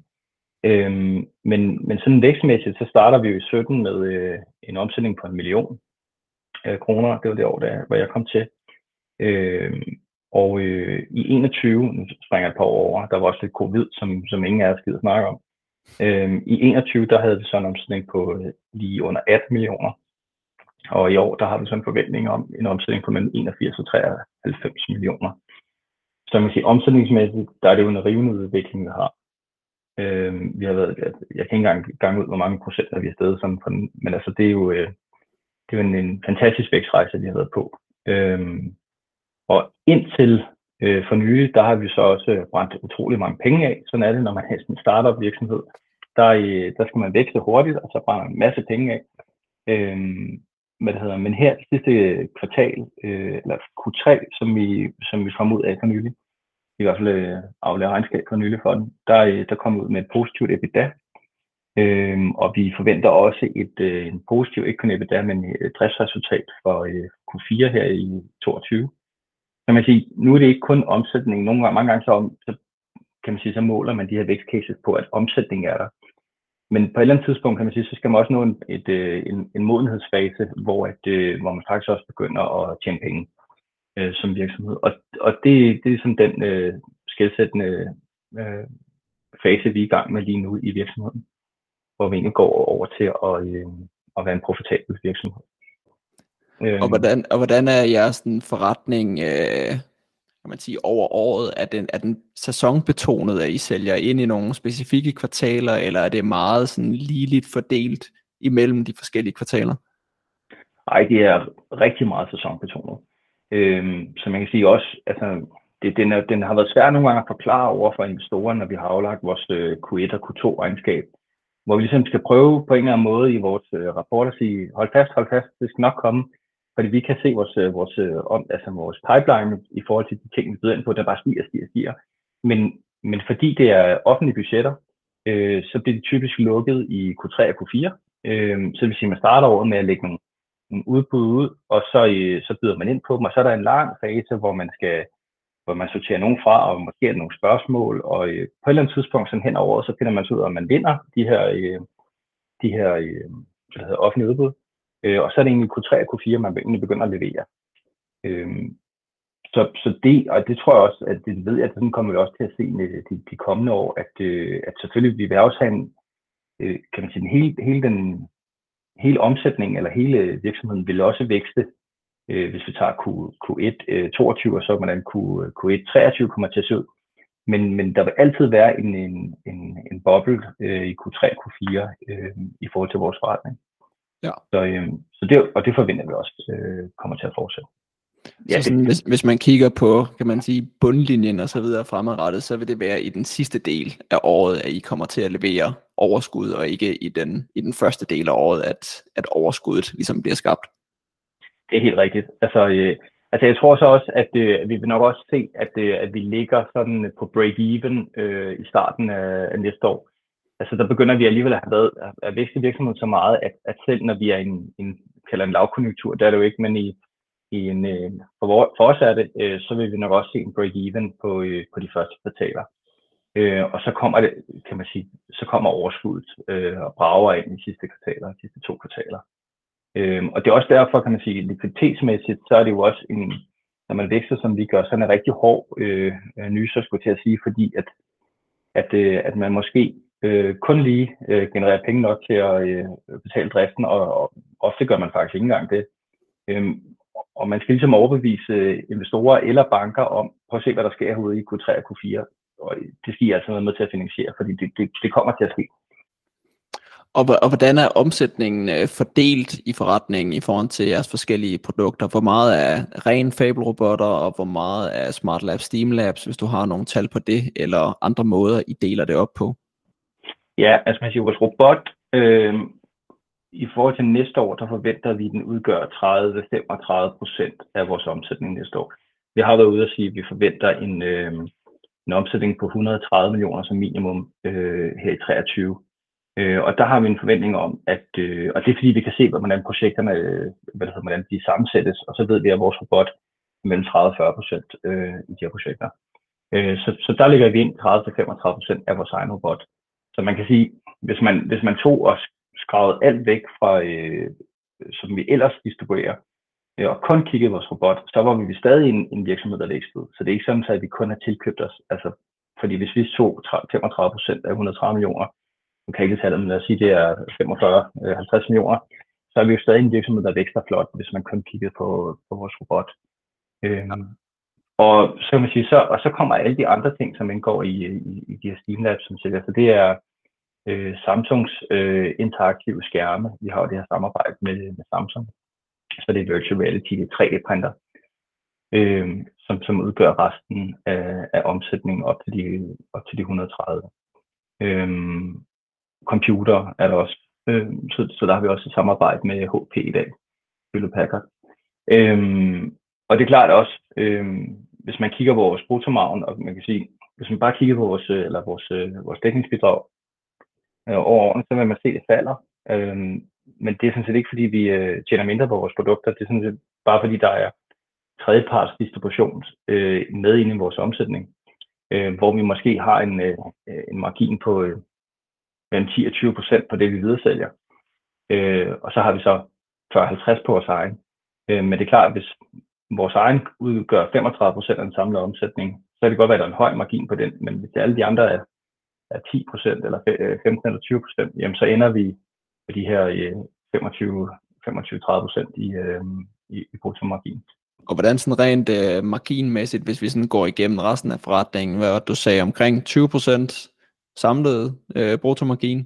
Øhm, men, men sådan vækstmæssigt, så starter vi jo i 17 med øh, en omsætning på en million øh, kroner. Det var det år, der, hvor jeg kom til. Øh, og øh, i 21, nu springer jeg et par år over, der var også lidt covid, som, som ingen af os gider snakke om. Øh, I 21, der havde vi så en omsætning på øh, lige under 18 millioner. Og i år, der har vi så en forventning om en omsætning på mellem 81 og 93 millioner. Så man kan sige, omsætningsmæssigt, der er det jo en rivende udvikling, vi har. Øh, vi har været, jeg, jeg kan ikke engang gange ud, hvor mange procenter vi er stedet, sådan for, men altså, det er jo, øh, det er jo en, en fantastisk vækstrejse, vi har været på. Øh, og indtil øh, for nylig, der har vi så også øh, brændt utrolig mange penge af. Sådan er det, når man har en startup virksomhed. Der, øh, der skal man vækste hurtigt, og så brænder man en masse penge af. Øh, hvad det hedder, men her sidste øh, kvartal, øh, eller Q3, som vi, som vi kom ud af for nylig, i hvert fald øh, aflære regnskab for nylig for den, der, øh, der kom ud med et positivt EBITDA, Øhm, og vi forventer også et øh, en positiv, ikke kun EBITDA, men øh, et driftsresultat for øh, Q4 her i 22 kan man sige, nu er det ikke kun omsætning. Nogle gange, mange gange så, om, så kan man sige, så måler man de her vækstcases på, at omsætning er der. Men på et eller andet tidspunkt kan man sige, så skal man også nå en, et, øh, en, en modenhedsfase, hvor, at, øh, hvor man faktisk også begynder at tjene penge øh, som virksomhed. Og, og det, det er sådan den øh, skældsættende øh, fase, vi er i gang med lige nu i virksomheden, hvor vi egentlig går over til at, øh, at være en profitabel virksomhed. Øh, og, hvordan, og hvordan er jeres sådan, forretning øh, kan man sige, over året? Er den, er den sæsonbetonet, at I sælger ind i nogle specifikke kvartaler, eller er det meget sådan ligeligt fordelt imellem de forskellige kvartaler? Nej, det er rigtig meget sæsonbetonet. Øhm, så man kan sige også, altså, det, den, er, den har været svær nogle gange at forklare over for investorerne, når vi har aflagt vores øh, Q1 og Q2-regnskab, hvor vi ligesom skal prøve på en eller anden måde i vores øh, rapport at sige, hold fast, hold fast, det skal nok komme, fordi vi kan se vores, øh, vores, øh, om, altså vores pipeline i forhold til de ting, vi byder ind på, der bare stiger, stiger, stiger. Men, men fordi det er offentlige budgetter, øh, så bliver det typisk lukket i Q3 og Q4. Øh, så det vil sige, at man starter året med at lægge nogle, nogle udbud ud, og så, øh, så byder man ind på dem, og så er der en lang fase, hvor man skal hvor man sorterer nogen fra, og måske er der nogle spørgsmål, og øh, på et eller andet tidspunkt sådan hen over året, så finder man så ud af, om man vinder de her, øh, de her øh, hvad hedder, offentlige udbud. Øh, og så er det egentlig Q3 og Q4, man egentlig begynder at levere. Øh, så, så det, og det tror jeg også, at det ved jeg, at sådan kommer vi også til at se de, de kommende år, at, øh, at selvfølgelig vi vil også have en, øh, kan man sige, en hele, hele den hele omsætningen eller hele virksomheden vil også vækste, øh, hvis vi tager Q, Q1 øh, 22 og så hvordan Q, Q1 23 kommer til at se ud. Men, men der vil altid være en, en, en, en boble øh, i Q3 Q4 øh, i forhold til vores forretning. Ja. Så, øh, så det, og det forventer vi også øh, kommer til at fortsætte. Ja, så sådan, det, hvis, hvis man kigger på, kan man sige, bundlinjen og så videre fremadrettet, så vil det være i den sidste del af året, at I kommer til at levere overskud, og ikke i den, i den første del af året, at, at overskuddet ligesom bliver skabt. Det er helt rigtigt. Altså, øh, altså jeg tror så også, at, øh, vi vil nok også se, at, øh, at vi ligger sådan på break-even øh, i starten af, af næste år altså der begynder vi alligevel at have været, at vækste virksomheden så meget, at, at selv når vi er i en, en, kalder en lavkonjunktur, der er det jo ikke, men i, i en, øh, for, for os er det, øh, så vil vi nok også se en break-even på, øh, på de første kvartaler. Øh, og så kommer det, kan man sige, så kommer overskuddet øh, og brager ind i de sidste kvartaler, de sidste to kvartaler. Øh, og det er også derfor, kan man sige, likviditetsmæssigt, så er det jo også en, når man vækster, som vi gør, så er det en rigtig hård øh, nyser, skulle til at sige, fordi at, at, øh, at man måske øh, kun lige øh, generere penge nok til at øh, betale driften, og, og ofte gør man faktisk ikke engang det. Øhm, og man skal ligesom overbevise øh, investorer eller banker om, prøv at se, hvad der sker herude i Q3 og Q4. Og det skal I altså være med til at finansiere, fordi det, det, det kommer til at ske. Og, og hvordan er omsætningen øh, fordelt i forretningen i forhold til jeres forskellige produkter? Hvor meget er ren Fable-robotter, og hvor meget er Smart Labs, Steam Labs, hvis du har nogle tal på det, eller andre måder, I deler det op på? Ja, altså man siger, vores robot, øh, i forhold til næste år, der forventer vi, at den udgør 30-35 procent af vores omsætning næste år. Vi har været ude at sige, at vi forventer en, øh, en omsætning på 130 millioner som minimum øh, her i 23. Øh, og der har vi en forventning om, at, øh, og det er fordi, vi kan se, hvordan projekterne, øh, hvad det hedder, hvordan de sammensættes, og så ved vi, at vores robot er mellem 30 40 procent øh, i de her projekter. Øh, så, så der ligger vi ind 30-35 procent af vores egen robot. Så man kan sige, hvis man, hvis man tog og skravede alt væk fra, øh, som vi ellers distribuerer, øh, og kun kiggede vores robot, så var vi stadig en, en virksomhed, der vækstede. Så det er ikke sådan, at vi kun har tilkøbt os. Altså, fordi hvis vi tog 35 procent af 130 millioner, nu kan jeg ikke tale, men lad os sige, det er 45-50 øh, millioner, så er vi jo stadig en virksomhed, der vækster flot, hvis man kun kiggede på, på vores robot. Øhm, og så kan man sige, så, og så kommer alle de andre ting, som indgår i, i, i de her Steam Labs, som sælger. så det er øh, Samsungs øh, interaktive skærme. Vi har jo det her samarbejde med, med Samsung. Så det er virtual reality, det er 3D-printer, øh, som, som udgør resten af, af omsætningen op til de, op til de 130. Øh, computer er der også, øh, så, så der har vi også et samarbejde med HP i dag, Hewlett Packard. Øh, og det er klart også, øh, hvis man kigger på vores bruttomargen, og man kan sige, hvis man bare kigger på vores, øh, eller vores, øh, vores dækningsbidrag øh, over årene, så vil man se, at det falder. Øhm, men det er sådan set ikke, fordi vi øh, tjener mindre på vores produkter. Det er sådan set bare, fordi der er tredjeparts distribution øh, med inde i vores omsætning, øh, hvor vi måske har en, øh, en margin på øh, mellem 10 og 20 procent på det, vi videresælger. Øh, og så har vi så 40-50 på vores egen. Øh, men det er klart, at hvis vores egen udgør 35 procent af den samlede omsætning, så kan det godt være, at der er en høj margin på den, men hvis alle de andre er, er 10 procent, eller 15 øh, eller 20 procent, jamen så ender vi på de her 25-30 procent i, øh, i, i bruttomargin. Og hvordan sådan rent øh, marginmæssigt, hvis vi sådan går igennem resten af forretningen, hvad du sagde omkring 20 procent samlet øh, bruttomargin?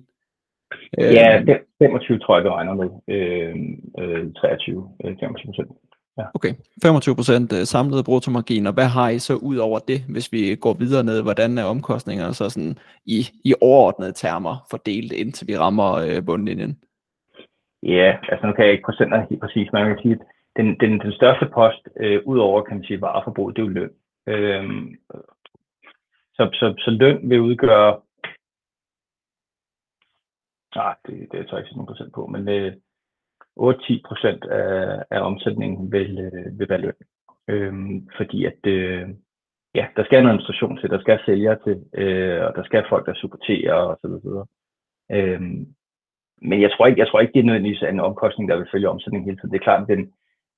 Øh, ja, 25 tror jeg, vi regner med. Øh, øh, 23, øh, 25 procent. Ja. Okay, 25 procent øh, samlet bruttomargin, og hvad har I så ud over det, hvis vi går videre ned, hvordan er omkostningerne så sådan i, i overordnede termer fordelt, indtil vi rammer øh, bundlinjen? Ja, altså nu kan jeg ikke procenter helt præcis, men jeg kan sige, at den, den, den største post, øh, ud over kan man sige, vareforbrug, det er jo løn. Øh, så, så, så løn vil udgøre Nej, det, det er jeg ikke nogen procent på, men øh, 8-10 procent af, af omsætningen vil, øh, vil være løn. Øhm, fordi at øh, ja, der skal en administration til, der skal sælgere til, øh, og der skal folk, der supporterer og så videre. Øhm, men jeg tror ikke, jeg tror ikke, det er nødvendigvis en omkostning, der vil følge omsætningen hele tiden. Det er klart, at den,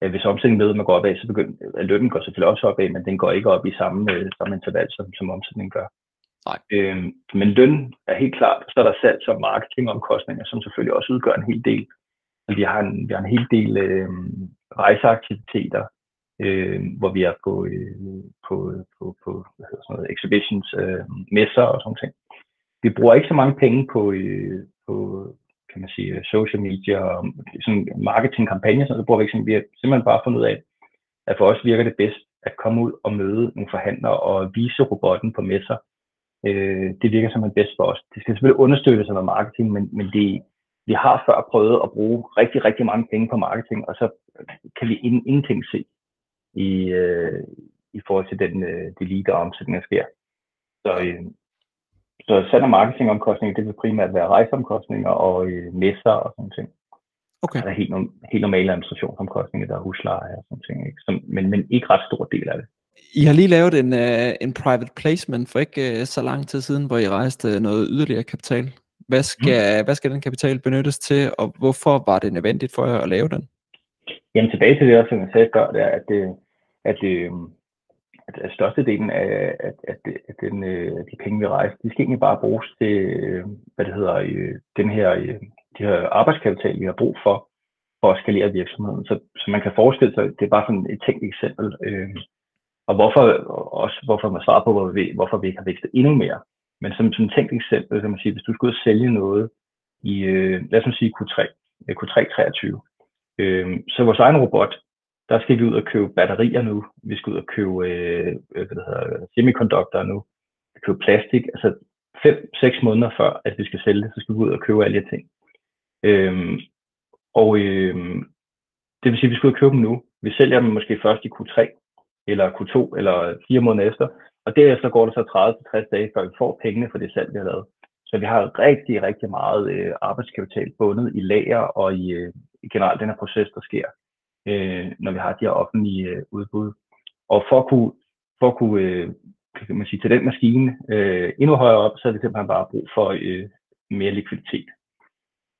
hvis omsætningen ved, man går opad, så begynder lønnen går selvfølgelig også opad, men den går ikke op i samme, øh, samme interval, som, som omsætningen gør. Nej. Øhm, men løn er helt klart, så er der salg som marketingomkostninger, som selvfølgelig også udgør en hel del. Vi har en, vi har en hel del øh, rejseaktiviteter, øh, hvor vi er på, øh, på, på, på hvad hedder sådan noget, exhibitions, øh, messer og sådan ting. Vi bruger ikke så mange penge på, øh, på kan man sige, social media og sådan marketingkampagner, så bruger vi ikke sådan. Vi har simpelthen bare fundet ud af, at for os virker det bedst at komme ud og møde nogle forhandlere og vise robotten på messer, øh, det virker som bedst for os. Det skal selvfølgelig understøttes af marketing, men, men det, vi har før prøvet at bruge rigtig, rigtig mange penge på marketing, og så kan vi in, ingenting se i, øh, i forhold til den, øh, de lead og omsætning, der sker. Så, øh, så salg- og marketingomkostninger, det vil primært være rejseomkostninger og øh, messer og sådan ting. Okay. Der er helt, helt normale administrationsomkostninger, der er husleje og sådan ting, ikke? Som, men, men ikke ret stor del af det. I har lige lavet en, uh, en private placement for ikke uh, så lang tid siden, hvor I rejste noget yderligere kapital. Hvad skal, mm. hvad skal den kapital benyttes til, og hvorfor var det nødvendigt for jer at lave den? Jamen tilbage til det, også, som jeg sagde før, det er, at, det, at, det, at, at størstedelen af at, at, at den, at de penge, vi rejser, de skal egentlig bare bruges til, hvad det hedder, den her, de her arbejdskapital, vi har brug for, for at skalere virksomheden. Så, så man kan forestille sig, det er bare sådan et tænkt eksempel. Øh, og hvorfor, også hvorfor man svarer på, hvor vi, hvorfor vi ikke har vækstet endnu mere. Men som, som tænkt eksempel, kan man sige, hvis du skulle ud og sælge noget i, øh, lad os sige Q3, Q3 23, øh, så vores egen robot, der skal vi ud og købe batterier nu, vi skal ud og købe øh, øh hvad det hedder, semikonduktorer nu, vi købe plastik, altså 5-6 måneder før, at vi skal sælge det, så skal vi ud og købe alle de ting. Øh, og øh, det vil sige, at vi skal ud og købe dem nu. Vi sælger dem måske først i Q3, eller Q2, eller fire måneder efter. Og derefter går det så 30-60 dage, før vi får pengene for det salg, vi har lavet. Så vi har rigtig, rigtig meget øh, arbejdskapital bundet i lager og i, øh, generelt den her proces, der sker, øh, når vi har de her offentlige øh, udbud. Og for at kunne, for at kunne øh, kan man sige, til den maskine øh, endnu højere op, så er det simpelthen bare brug for øh, mere likviditet.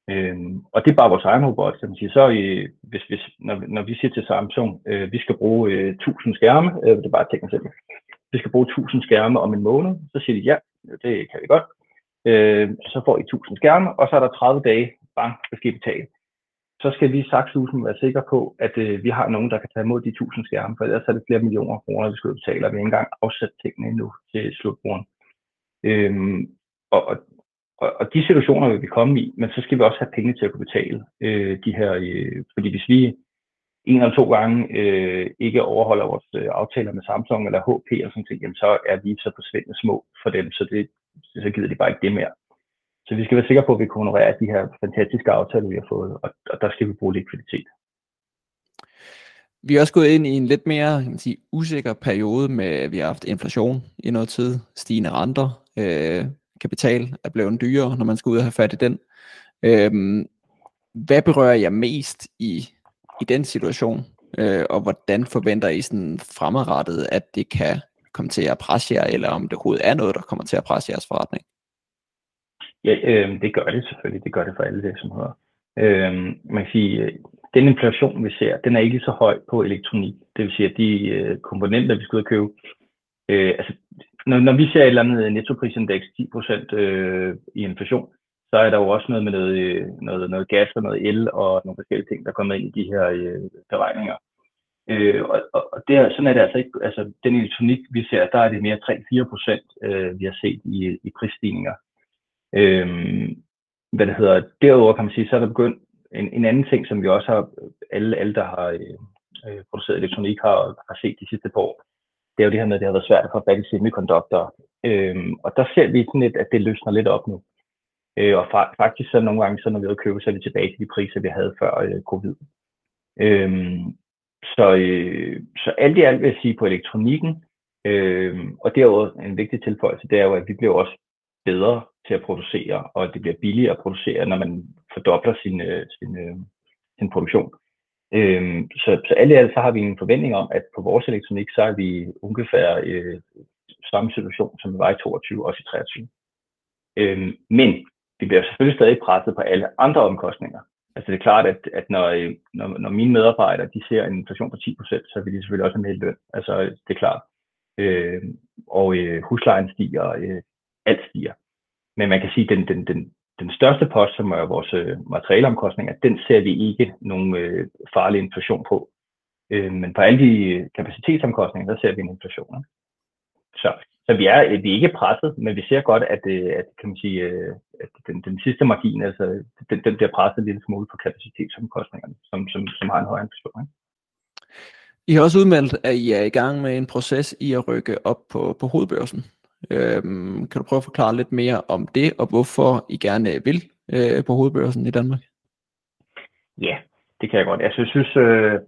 Øhm, og det er bare vores egen robot, Så, man siger, Så øh, hvis, hvis, når, når vi siger til Samsung, øh, vi skal bruge øh, 1000 skærme, øh, det er bare teknisk vi skal bruge 1000 skærme om en måned, så siger de ja, det kan vi godt. Øh, så får I 1000 skærme, og så er der 30 dage, bang, der skal I betale. Så skal vi sakslusen være sikre på, at øh, vi har nogen, der kan tage imod de 1000 skærme, for ellers er det flere millioner kroner, vi skal betale, og vi har ikke engang afsat tingene endnu til slutbrugeren. Øhm, og, og og, og de situationer vil vi komme i, men så skal vi også have penge til at kunne betale øh, de her, øh, fordi hvis vi en eller to gange øh, ikke overholder vores øh, aftaler med Samsung eller HP og sådan ting, jamen, så er vi så forsvindende små for dem, så, det, så gider de bare ikke det mere. Så vi skal være sikre på, at vi kan honorere de her fantastiske aftaler, vi har fået, og, og der skal vi bruge likviditet. Vi er også gået ind i en lidt mere kan man sige, usikker periode med, at vi har haft inflation i noget tid, stigende renter, øh, kapital er blevet dyrere, når man skal ud og have fat i den. Øh, hvad berører jeg mest i, i den situation, øh, og hvordan forventer I sådan fremadrettet, at det kan komme til at presse jer, eller om det overhovedet er noget, der kommer til at presse jeres forretning? Ja, øh, det gør det selvfølgelig. Det gør det for alle virksomheder. Øh, man kan sige, øh, den inflation, vi ser, den er ikke så høj på elektronik. Det vil sige, at de øh, komponenter, vi skal ud og købe, øh, altså, når, når vi ser et eller andet øh, nettoprisindeks 10% øh, i inflation, så er der jo også noget med noget, øh, noget, noget gas og noget el og nogle forskellige ting, der kommer ind i de her øh, beregninger. Øh, og, og det er, sådan er det altså ikke, altså den elektronik, vi ser, der er det mere 3-4 procent, øh, vi har set i, i prisstigninger. Øh, hvad det hedder, derudover kan man sige, så er der begyndt en, en anden ting, som vi også har, alle, alle der har øh, øh produceret elektronik, har, har set de sidste par år, det er jo det her med, at det har været svært at få fat i semiconductor. Øh, og der ser vi sådan lidt, at det løsner lidt op nu. Øh, og fra, faktisk så nogle gange, så når vi er købe, så er vi tilbage til de priser, vi havde før øh, covid. Øh, så, øh, så alt i alt vil jeg sige på elektronikken, øh, og derudover en vigtig tilføjelse, det er jo, at vi bliver også bedre til at producere, og det bliver billigere at producere, når man fordobler sin, øh, sin, øh, sin produktion. Øh, så, så alt i alt så har vi en forventning om, at på vores elektronik, så er vi ungefær øh, samme situation, som vi var i 22, også i 23. Øh, men vi bliver selvfølgelig stadig presset på alle andre omkostninger. Altså det er klart, at, at når, øh, når, når mine medarbejdere de ser en inflation på 10%, så vil de selvfølgelig også have mere løn. Altså det er klart. Øh, og øh, huslejen stiger, øh, alt stiger. Men man kan sige, at den, den, den, den største post, som er vores øh, materialeomkostninger, den ser vi ikke nogen øh, farlig inflation på. Øh, men på alle de øh, kapacitetsomkostninger, der ser vi en inflation. Ikke? Så så vi er, vi er ikke presset, men vi ser godt, at, øh, at, kan man sige, øh, at den, den sidste margin, altså, den, den bliver presset en lille smule på kapacitetsomkostningerne, som, som, som har en høj inflation. Ikke? I har også udmeldt, at I er i gang med en proces i at rykke op på, på hovedbørsen. Øhm, kan du prøve at forklare lidt mere om det, og hvorfor I gerne vil øh, på hovedbørsen i Danmark? Ja, det kan jeg godt. Altså, jeg synes, øh,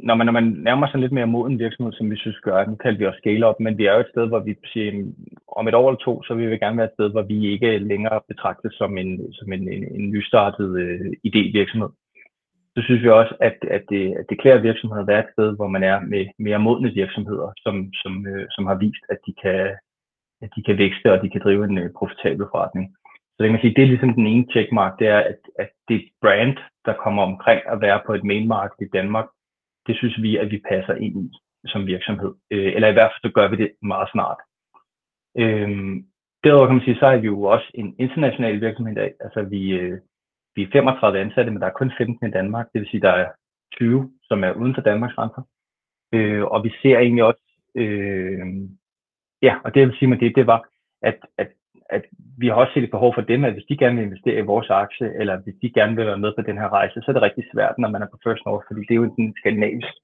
når man, når man nærmer sig lidt mere moden virksomhed, som vi synes gør, nu kalder vi også scale up, men vi er jo et sted, hvor vi siger, om et år eller to, så vil vi gerne være et sted, hvor vi ikke længere betragtes som en, som en, en, en nystartet øh, idévirksomhed. Så synes vi også, at, at, det, at det klæder virksomheder at være et sted, hvor man er med mere modne virksomheder, som, som, øh, som har vist, at de, kan, at de kan vækste, og de kan drive en øh, profitabel forretning. Så det kan man sige, det er ligesom den ene checkmark, det er, at, at det brand, der kommer omkring at være på et mainmarked i Danmark, det synes vi, at vi passer ind i som virksomhed. Øh, eller i hvert fald så gør vi det meget snart. Øh, derudover kan man sige, så er vi jo også en international virksomhed i dag. Altså vi, øh, vi er 35 ansatte, men der er kun 15 i Danmark. Det vil sige, der er 20, som er uden for Danmarks grænser. Øh, og vi ser egentlig også, øh, ja, og det jeg vil sige med det, det var, at, at at vi har også set et behov for dem, at hvis de gerne vil investere i vores aktie, eller hvis de gerne vil være med på den her rejse, så er det rigtig svært, når man er på First North, fordi det er jo en skandinavisk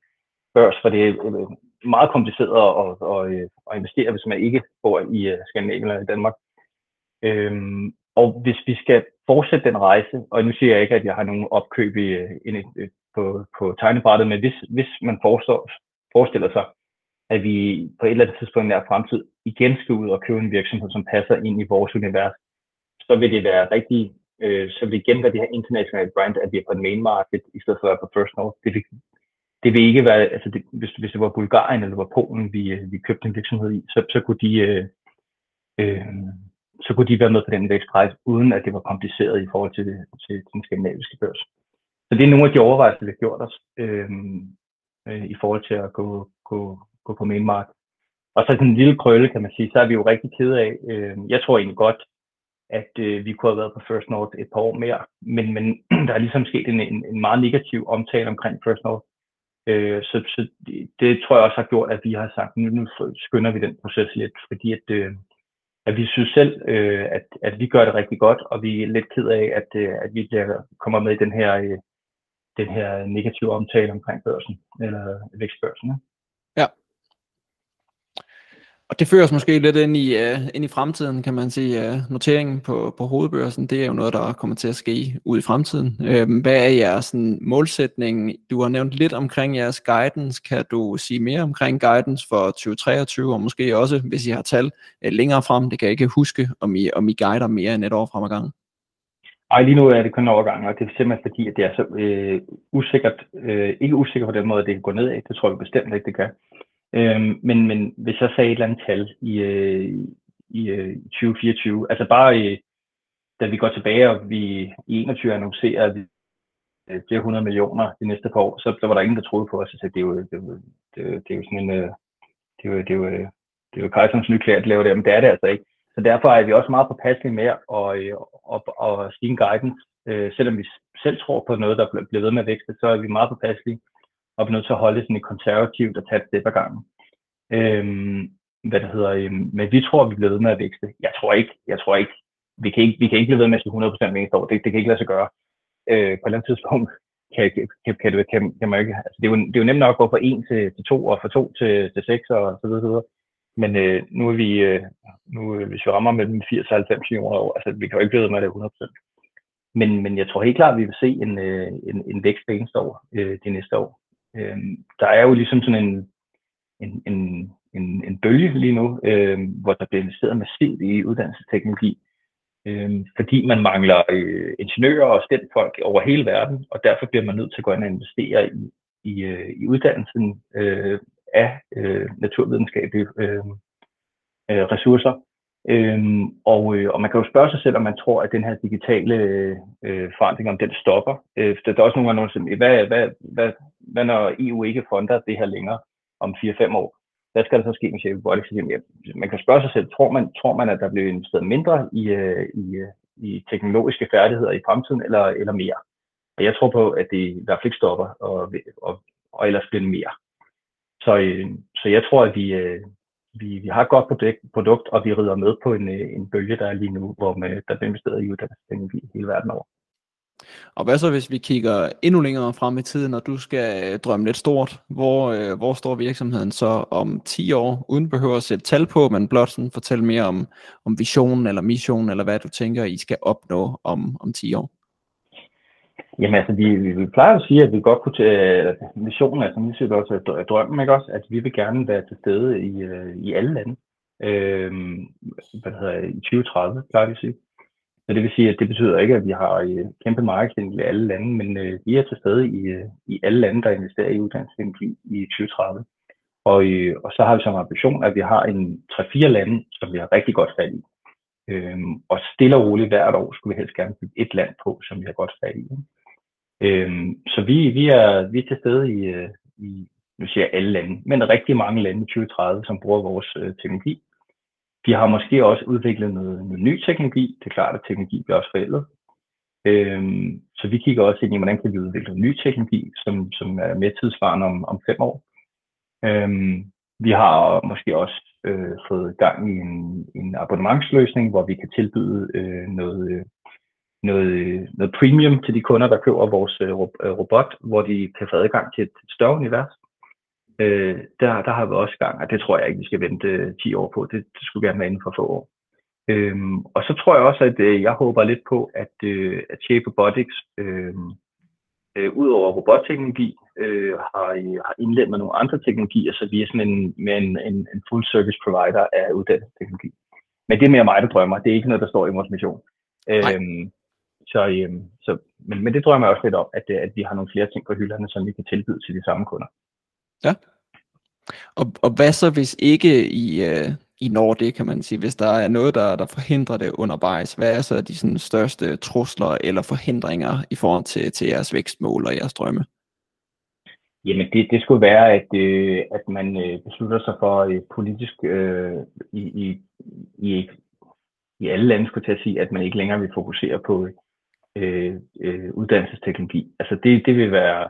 børs, for det er øh, meget kompliceret at, at, øh, at investere, hvis man ikke bor i øh, Skandinavien eller i Danmark. Øhm, og hvis vi skal fortsætte den rejse, og nu siger jeg ikke, at jeg har nogen opkøb i, i, på, på tegnebrættet, men hvis, hvis man forestår, forestiller sig, at vi på et eller andet tidspunkt i nær fremtid igen skal ud og købe en virksomhed, som passer ind i vores univers, så vil det være rigtig, øh, så vil det igen være det her internationale brand, at vi er på en main market, i stedet for at være på first north. Det vil, det vil ikke være, altså det, hvis, hvis det var Bulgarien eller det var Polen, vi, øh, vi købte en virksomhed i, så, så kunne de, øh, øh, så kunne de være med på den vækstrejse, uden at det var kompliceret i forhold til, til, til den skandinaviske børs. Så det er nogle af de overvejelser, vi har gjort os øh, øh, i forhold til at gå, gå, gå på mainmark. Og så sådan en lille krølle, kan man sige, så er vi jo rigtig kede af. Øh, jeg tror egentlig godt, at øh, vi kunne have været på First North et par år mere, men, men der er ligesom sket en, en, en meget negativ omtale omkring First North. Øh, så så det, tror jeg også har gjort, at vi har sagt, nu, nu skynder vi den proces lidt, fordi at, øh, at vi synes selv, øh, at, at vi gør det rigtig godt, og vi er lidt ked af, at, øh, at vi bliver, kommer med i den her, øh, den her negative omtale omkring børsen, eller vækstbørsen. Ja, og det fører os måske lidt ind i, uh, ind i fremtiden, kan man sige. Uh, noteringen på, på hovedbørsen, det er jo noget, der kommer til at ske ud i fremtiden. Uh, hvad er jeres sådan, målsætning? Du har nævnt lidt omkring jeres guidance. Kan du sige mere omkring guidance for 2023, og måske også, hvis I har tal uh, længere frem, det kan jeg ikke huske, om I, om I guider mere end et år frem ad gangen? Ej, lige nu er det kun overgang, og det er simpelthen fordi, at det er så øh, usikkert, øh, ikke usikkert på den måde, at det kan gå nedad. Det tror jeg bestemt ikke, det kan. Øhm, men, men hvis jeg sagde et eller andet tal i, øh, i øh, 2024, altså bare i, da vi går tilbage, og vi i 21 annoncerer, at vi øh, flere hundrede millioner de næste par år, så, så var der ingen, der troede på os. Så det er jo, det, det, jo, det er jo sådan en, øh, det er jo, det er jo, øh, det er jo Kajsons klæder, der laver det, men det er det altså ikke. Så derfor er vi også meget påpasselige med at, øh, at, at, at stige en guidance. Øh, selvom vi selv tror på noget, der bliver ved med at vækste, så er vi meget påpasselige og bliver nødt til at holde sådan et konservativt og tage et step ad gangen. Øhm, hvad det hedder, øhm, men vi tror, vi bliver ved med at vækste. Jeg tror ikke, jeg tror ikke, vi kan ikke, vi kan ikke blive ved med at 100% hver år. Det, det kan ikke lade sig gøre. Øh, på et eller andet tidspunkt kan, kan, kan, kan, kan, kan man ikke, altså det, er jo, det er jo nemt nok at gå fra 1 til, til 2 og fra 2 til, til 6 og så videre, så videre. Men øh, nu er vi, øh, nu, øh, hvis vi rammer mellem 80 og 90 millioner år, altså vi kan jo ikke blive ved med det 100%. Men, men jeg tror helt klart, at vi vil se en, øh, en, en vækst hver eneste år øh, de næste år. Øh, der er jo ligesom sådan en, en, en, en, en bølge lige nu, øh, hvor der bliver investeret massivt i uddannelsesteknologi, øh, fordi man mangler øh, ingeniører og folk over hele verden, og derfor bliver man nødt til at gå ind og investere i, i, øh, i uddannelsen øh, af øh, naturvidenskabelige øh, øh, ressourcer. Øhm, og, øh, og man kan jo spørge sig selv, om man tror, at den her digitale øh, forandring, om den stopper. Øh, der er også nogle gange, der hvad, hvad, hvad, hvad når EU ikke fonder det her længere om 4-5 år? Hvad skal der så ske med Shape Robotics? Man kan spørge sig selv, tror man, tror man at der bliver investeret mindre i, øh, i, øh, i teknologiske færdigheder i fremtiden, eller, eller mere? Og jeg tror på, at det i hvert fald ikke stopper, og, og, og ellers bliver det mere. Så, øh, så jeg tror, at vi, øh, vi, vi har et godt produkt, produkt, og vi rider med på en, øh, en bølge, der er lige nu, hvor med, der bliver investeret i uddannelsesteknologi hele verden over. Og hvad så, hvis vi kigger endnu længere frem i tiden, og du skal øh, drømme lidt stort? Hvor, øh, hvor står virksomheden så om 10 år, uden behøver at sætte tal på, men blot sådan fortælle mere om, om visionen eller missionen, eller hvad du tænker, I skal opnå om, om 10 år? Jamen altså, vi, vi, vi plejer at sige, at vi godt kunne tage øh, missionen, altså vi siger også at drømmen, ikke også? At vi vil gerne være til stede i, øh, i alle lande. Øh, hvad det hedder, i 2030, plejer vi at sige. Så det vil sige, at det betyder ikke, at vi har øh, kæmpe marketing i alle lande, men øh, vi er til stede i, i alle lande, der investerer i uddannelse i 2030. Og, øh, og så har vi som ambition, at vi har en 3-4 lande, som vi har rigtig godt fat i. Øhm, og stille og roligt hvert år skulle vi helst gerne bygge et land på, som vi har godt fat i. Øhm, så vi, vi, er, vi er til stede i, øh, i nu siger jeg alle lande, men rigtig mange lande i 2030, som bruger vores øh, teknologi. Vi har måske også udviklet noget, noget ny teknologi. Det er klart, at teknologi bliver også forældet. Øhm, så vi kigger også ind i, hvordan kan vi udvikle ny teknologi, som, som er mere tidsvarende om, om fem år. Øhm, vi har måske også øh, fået gang i en, en abonnementsløsning, hvor vi kan tilbyde øh, noget, øh, noget, noget premium til de kunder, der køber vores øh, øh robot, hvor de kan få adgang til et større univers. Øh, der, der har vi også gang, og det tror jeg ikke, vi skal vente øh, 10 år på. Det, det skulle gerne være inden for få år. Øhm, og så tror jeg også, at øh, jeg håber lidt på, at, øh, at Shape Robotics, øh, øh, ud over robotteknologi, øh, har, har indledt med nogle andre teknologier, så vi er sådan en, med en, en, en full service provider af uddannelsesteknologi. Men det er mere mig, der drømmer. Det er ikke noget, der står i vores mission. Øhm, så, øhm, så, men, men det drømmer jeg også lidt om, at, at vi har nogle flere ting på hylderne, som vi kan tilbyde til de samme kunder. Ja. Og, og hvad så, hvis ikke I, øh, i når det, kan man sige, hvis der er noget, der, der forhindrer det undervejs, hvad er så de sådan, største trusler eller forhindringer i forhold til, til jeres vækstmål og jeres drømme? Jamen det, det skulle være, at, øh, at man øh, beslutter sig for øh, politisk øh, i, i, i, i alle lande, skulle til at sige, at man ikke længere vil fokusere på øh, øh, uddannelsesteknologi. Altså det, det vil være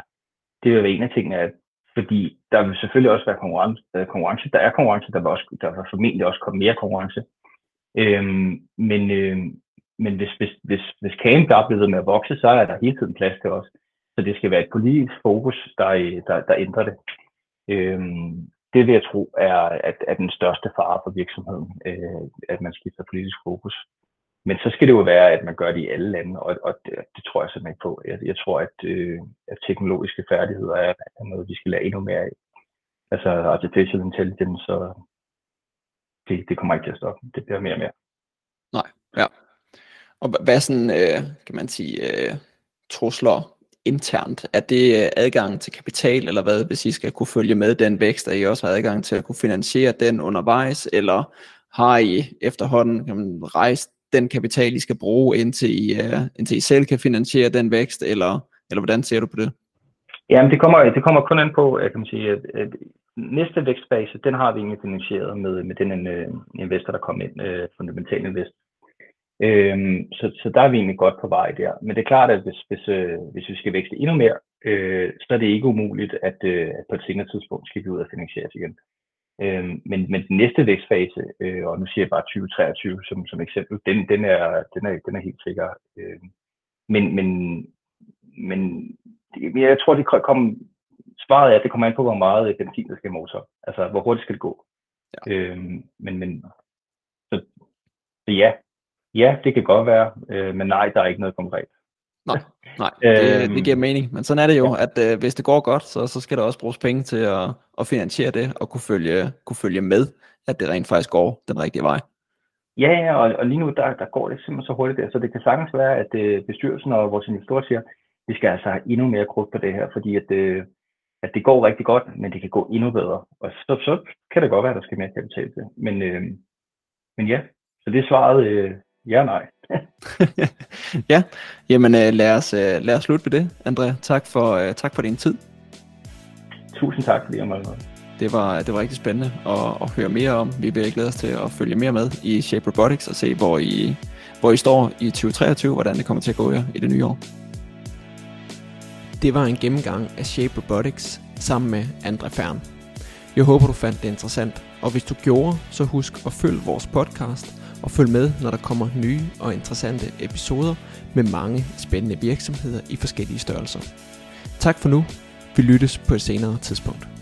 det vil være en af tingene, at fordi der vil selvfølgelig også være konkurrence. Der er konkurrence, der er konkurrence, der vil, også, der vil formentlig også komme mere konkurrence. Øhm, men øhm, men hvis, hvis, hvis, hvis kagen bare bliver med at vokse, så er der hele tiden plads til os. Så det skal være et politisk fokus, der, øh, der, der ændrer det. Øhm, det vil jeg tro er, at, at den største fare for virksomheden, øh, at man skifter politisk fokus. Men så skal det jo være, at man gør det i alle lande, og, og det, det tror jeg simpelthen ikke på. Jeg, jeg tror, at, øh, at teknologiske færdigheder er, er noget, vi skal lære endnu mere af. Altså artificial intelligence, og det, det kommer ikke til at stoppe. Det bliver mere og mere. Nej, ja. Og hvad er sådan, øh, kan man sige, øh, trusler internt? Er det øh, adgang til kapital, eller hvad, hvis I skal kunne følge med den vækst, er I også har adgang til at kunne finansiere den undervejs, eller har I efterhånden kan man, rejst den kapital, I skal bruge, indtil I, uh, indtil I selv kan finansiere den vækst, eller, eller hvordan ser du på det? Jamen, det kommer, det kommer kun an på, øh, kan man sige, at, at næste vækstfase, den har vi egentlig finansieret med, med den uh, investor, der kom ind, uh, fundamental invest. Øhm, så, så der er vi egentlig godt på vej der. Men det er klart, at hvis, hvis, øh, hvis vi skal vækste endnu mere, øh, så er det ikke umuligt, at, øh, at på et senere tidspunkt skal vi ud og finansieres igen. Øh, men, men den næste vækstfase, øh, og nu siger jeg bare 2023 som, som eksempel, den, den, er, den, er, den er helt sikker. Øh, men, men, men jeg tror, det kommer, svaret er, at det kommer an på, hvor meget benzin der skal motor. Altså, hvor hurtigt skal det gå. Ja. Øh, men, men så, så ja, Ja, det kan godt være, øh, men nej, der er ikke noget konkret. Nej, nej det, øhm, det giver mening. Men sådan er det jo, ja. at øh, hvis det går godt, så, så skal der også bruges penge til at, at finansiere det, og kunne følge, kunne følge med, at det rent faktisk går den rigtige vej. Ja, ja og, og lige nu, der, der går det simpelthen så hurtigt der, så det kan sagtens være, at øh, bestyrelsen og vores investorer siger, vi skal altså have endnu mere krudt på det her, fordi at, øh, at det går rigtig godt, men det kan gå endnu bedre. Og så, så kan det godt være, at der skal mere kapital til. Men, øh, men ja, så det er svaret, øh, Ja, nej. ja, jamen øh, lad, os, øh, lad os slutte ved det, Andrea. Tak for, øh, tak for din tid. Tusind tak, fordi jeg måtte det var, det var rigtig spændende at, at høre mere om. Vi vil glæde os til at følge mere med i Shape Robotics og se, hvor I, hvor I står i 2023, hvordan det kommer til at gå jer i det nye år. Det var en gennemgang af Shape Robotics sammen med Andre Fern. Jeg håber, du fandt det interessant, og hvis du gjorde, så husk at følge vores podcast – og følg med, når der kommer nye og interessante episoder med mange spændende virksomheder i forskellige størrelser. Tak for nu. Vi lyttes på et senere tidspunkt.